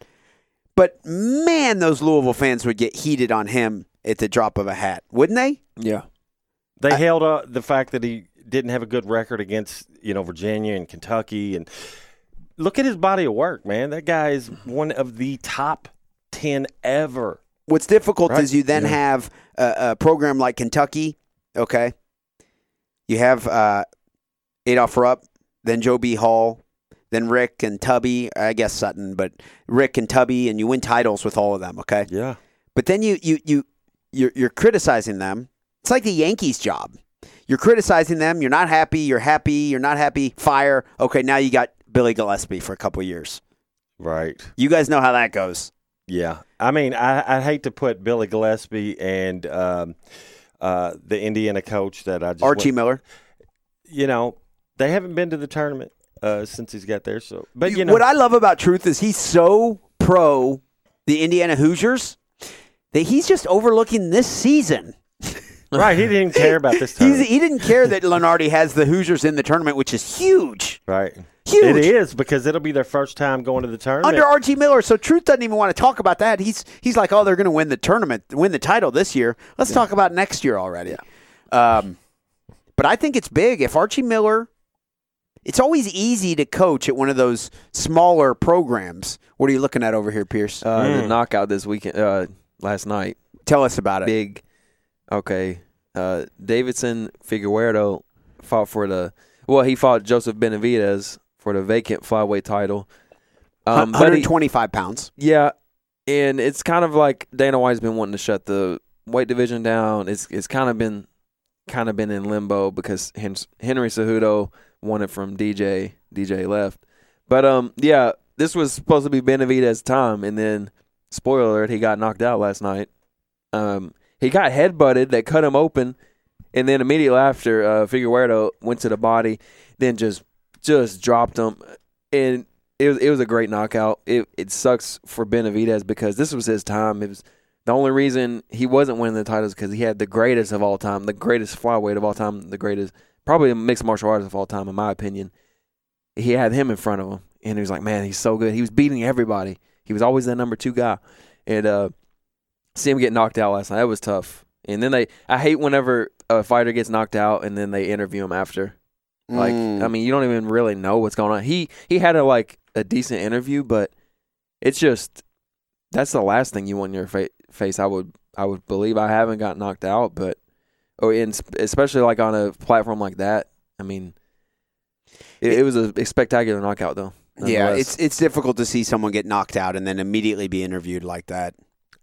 But man, those Louisville fans would get heated on him at the drop of a hat, wouldn't they? yeah. They held up the fact that he didn't have a good record against you know Virginia and Kentucky, and look at his body of work, man. That guy is one of the top ten ever. What's difficult Right. is you then Yeah. have a, a program like Kentucky. Okay, you have uh, Adolph Rupp, then Joe B. Hall, then Rick and Tubby. I guess Sutton, but Rick and Tubby, and you win titles with all of them. Okay, Yeah, but then you you you you're, you're criticizing them. It's like the Yankees' job. You're criticizing them. You're not happy. You're happy. You're not happy. Fire. Okay, now you got Billy Gillispie for a couple years. right. You guys know how that goes. Yeah, I mean, I I hate to put Billy Gillispie and um, uh, the Indiana coach that I just Archie went- Miller. you know, they haven't been to the tournament uh, since he's got there. So, but you know, what I love about Truth is he's so pro the Indiana Hoosiers that he's just overlooking this season. Right, he didn't care about this He's, tournament. he didn't care that Lunardi has the Hoosiers in the tournament, which is huge. right. Huge. It is because it'll be their first time going to the tournament. Under Archie Miller, so Truth doesn't even want to talk about that. He's he's like, oh, they're going to win the tournament, win the title this year. Let's talk about next year already. Um, but I think it's big if Archie Miller. It's always easy to coach at one of those smaller programs. What are you looking at over here, Pierce? Uh, Mm. The knockout this weekend, uh, last night. Tell us about it. Big. Okay. Uh, Deiveson Figueiredo fought for the. Well, he fought Joseph Benavidez for the vacant flyweight title. Um, but he- 125 pounds. Yeah, and it's kind of like Dana White's been wanting to shut the weight division down. It's it's kind of been kind of been in limbo because Henry Cejudo won it from DJ. DJ left, but um yeah, this was supposed to be Benavidez's time, and then spoiler alert, he got knocked out last night. Um, he got headbutted They cut him open, and then immediately after, uh, Figueiredo went to the body, then just just dropped him, and it was it was a great knockout. It it sucks for Benavidez because this was his time. It was the only reason he wasn't winning the titles because he had the greatest of all time, the greatest flyweight of all time, the greatest probably mixed martial artist of all time in my opinion. He had him in front of him, and he was like, man, he's so good. He was beating everybody. He was always that number two guy, and uh, see him get knocked out last night. That was tough. And then they, I hate whenever a fighter gets knocked out and then they interview him after. Like, Mm. I mean, you don't even really know what's going on. He he had a like a decent interview, but it's just that's the last thing you want in your fa- face. I would I would believe I haven't got knocked out, but or in especially like on a platform like that. I mean, it, it was a, a spectacular knockout though. Yeah, it's it's difficult to see someone get knocked out and then immediately be interviewed like that.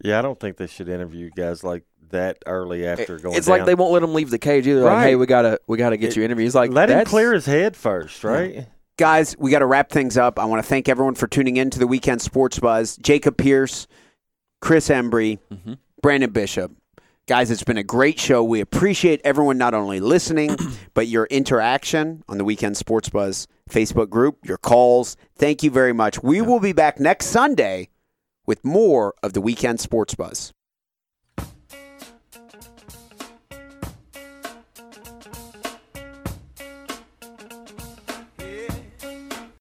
Yeah, I don't think they should interview guys like that early after going. it's like they won't let him leave the cage either. Like, hey, we gotta we gotta get It- you interview. He's like, let him clear his head first, right? Guys, we got to wrap things up. I want to thank everyone for tuning in to the Weekend Sports Buzz. Jacob Pierce, Chris Embry, Mhm. Branden Bishop. Guys, it's been a great show. We appreciate everyone not only listening, but your interaction on the Weekend Sports Buzz Facebook group, your calls. Thank you very much. We will be back next Sunday with more of the Weekend Sports Buzz.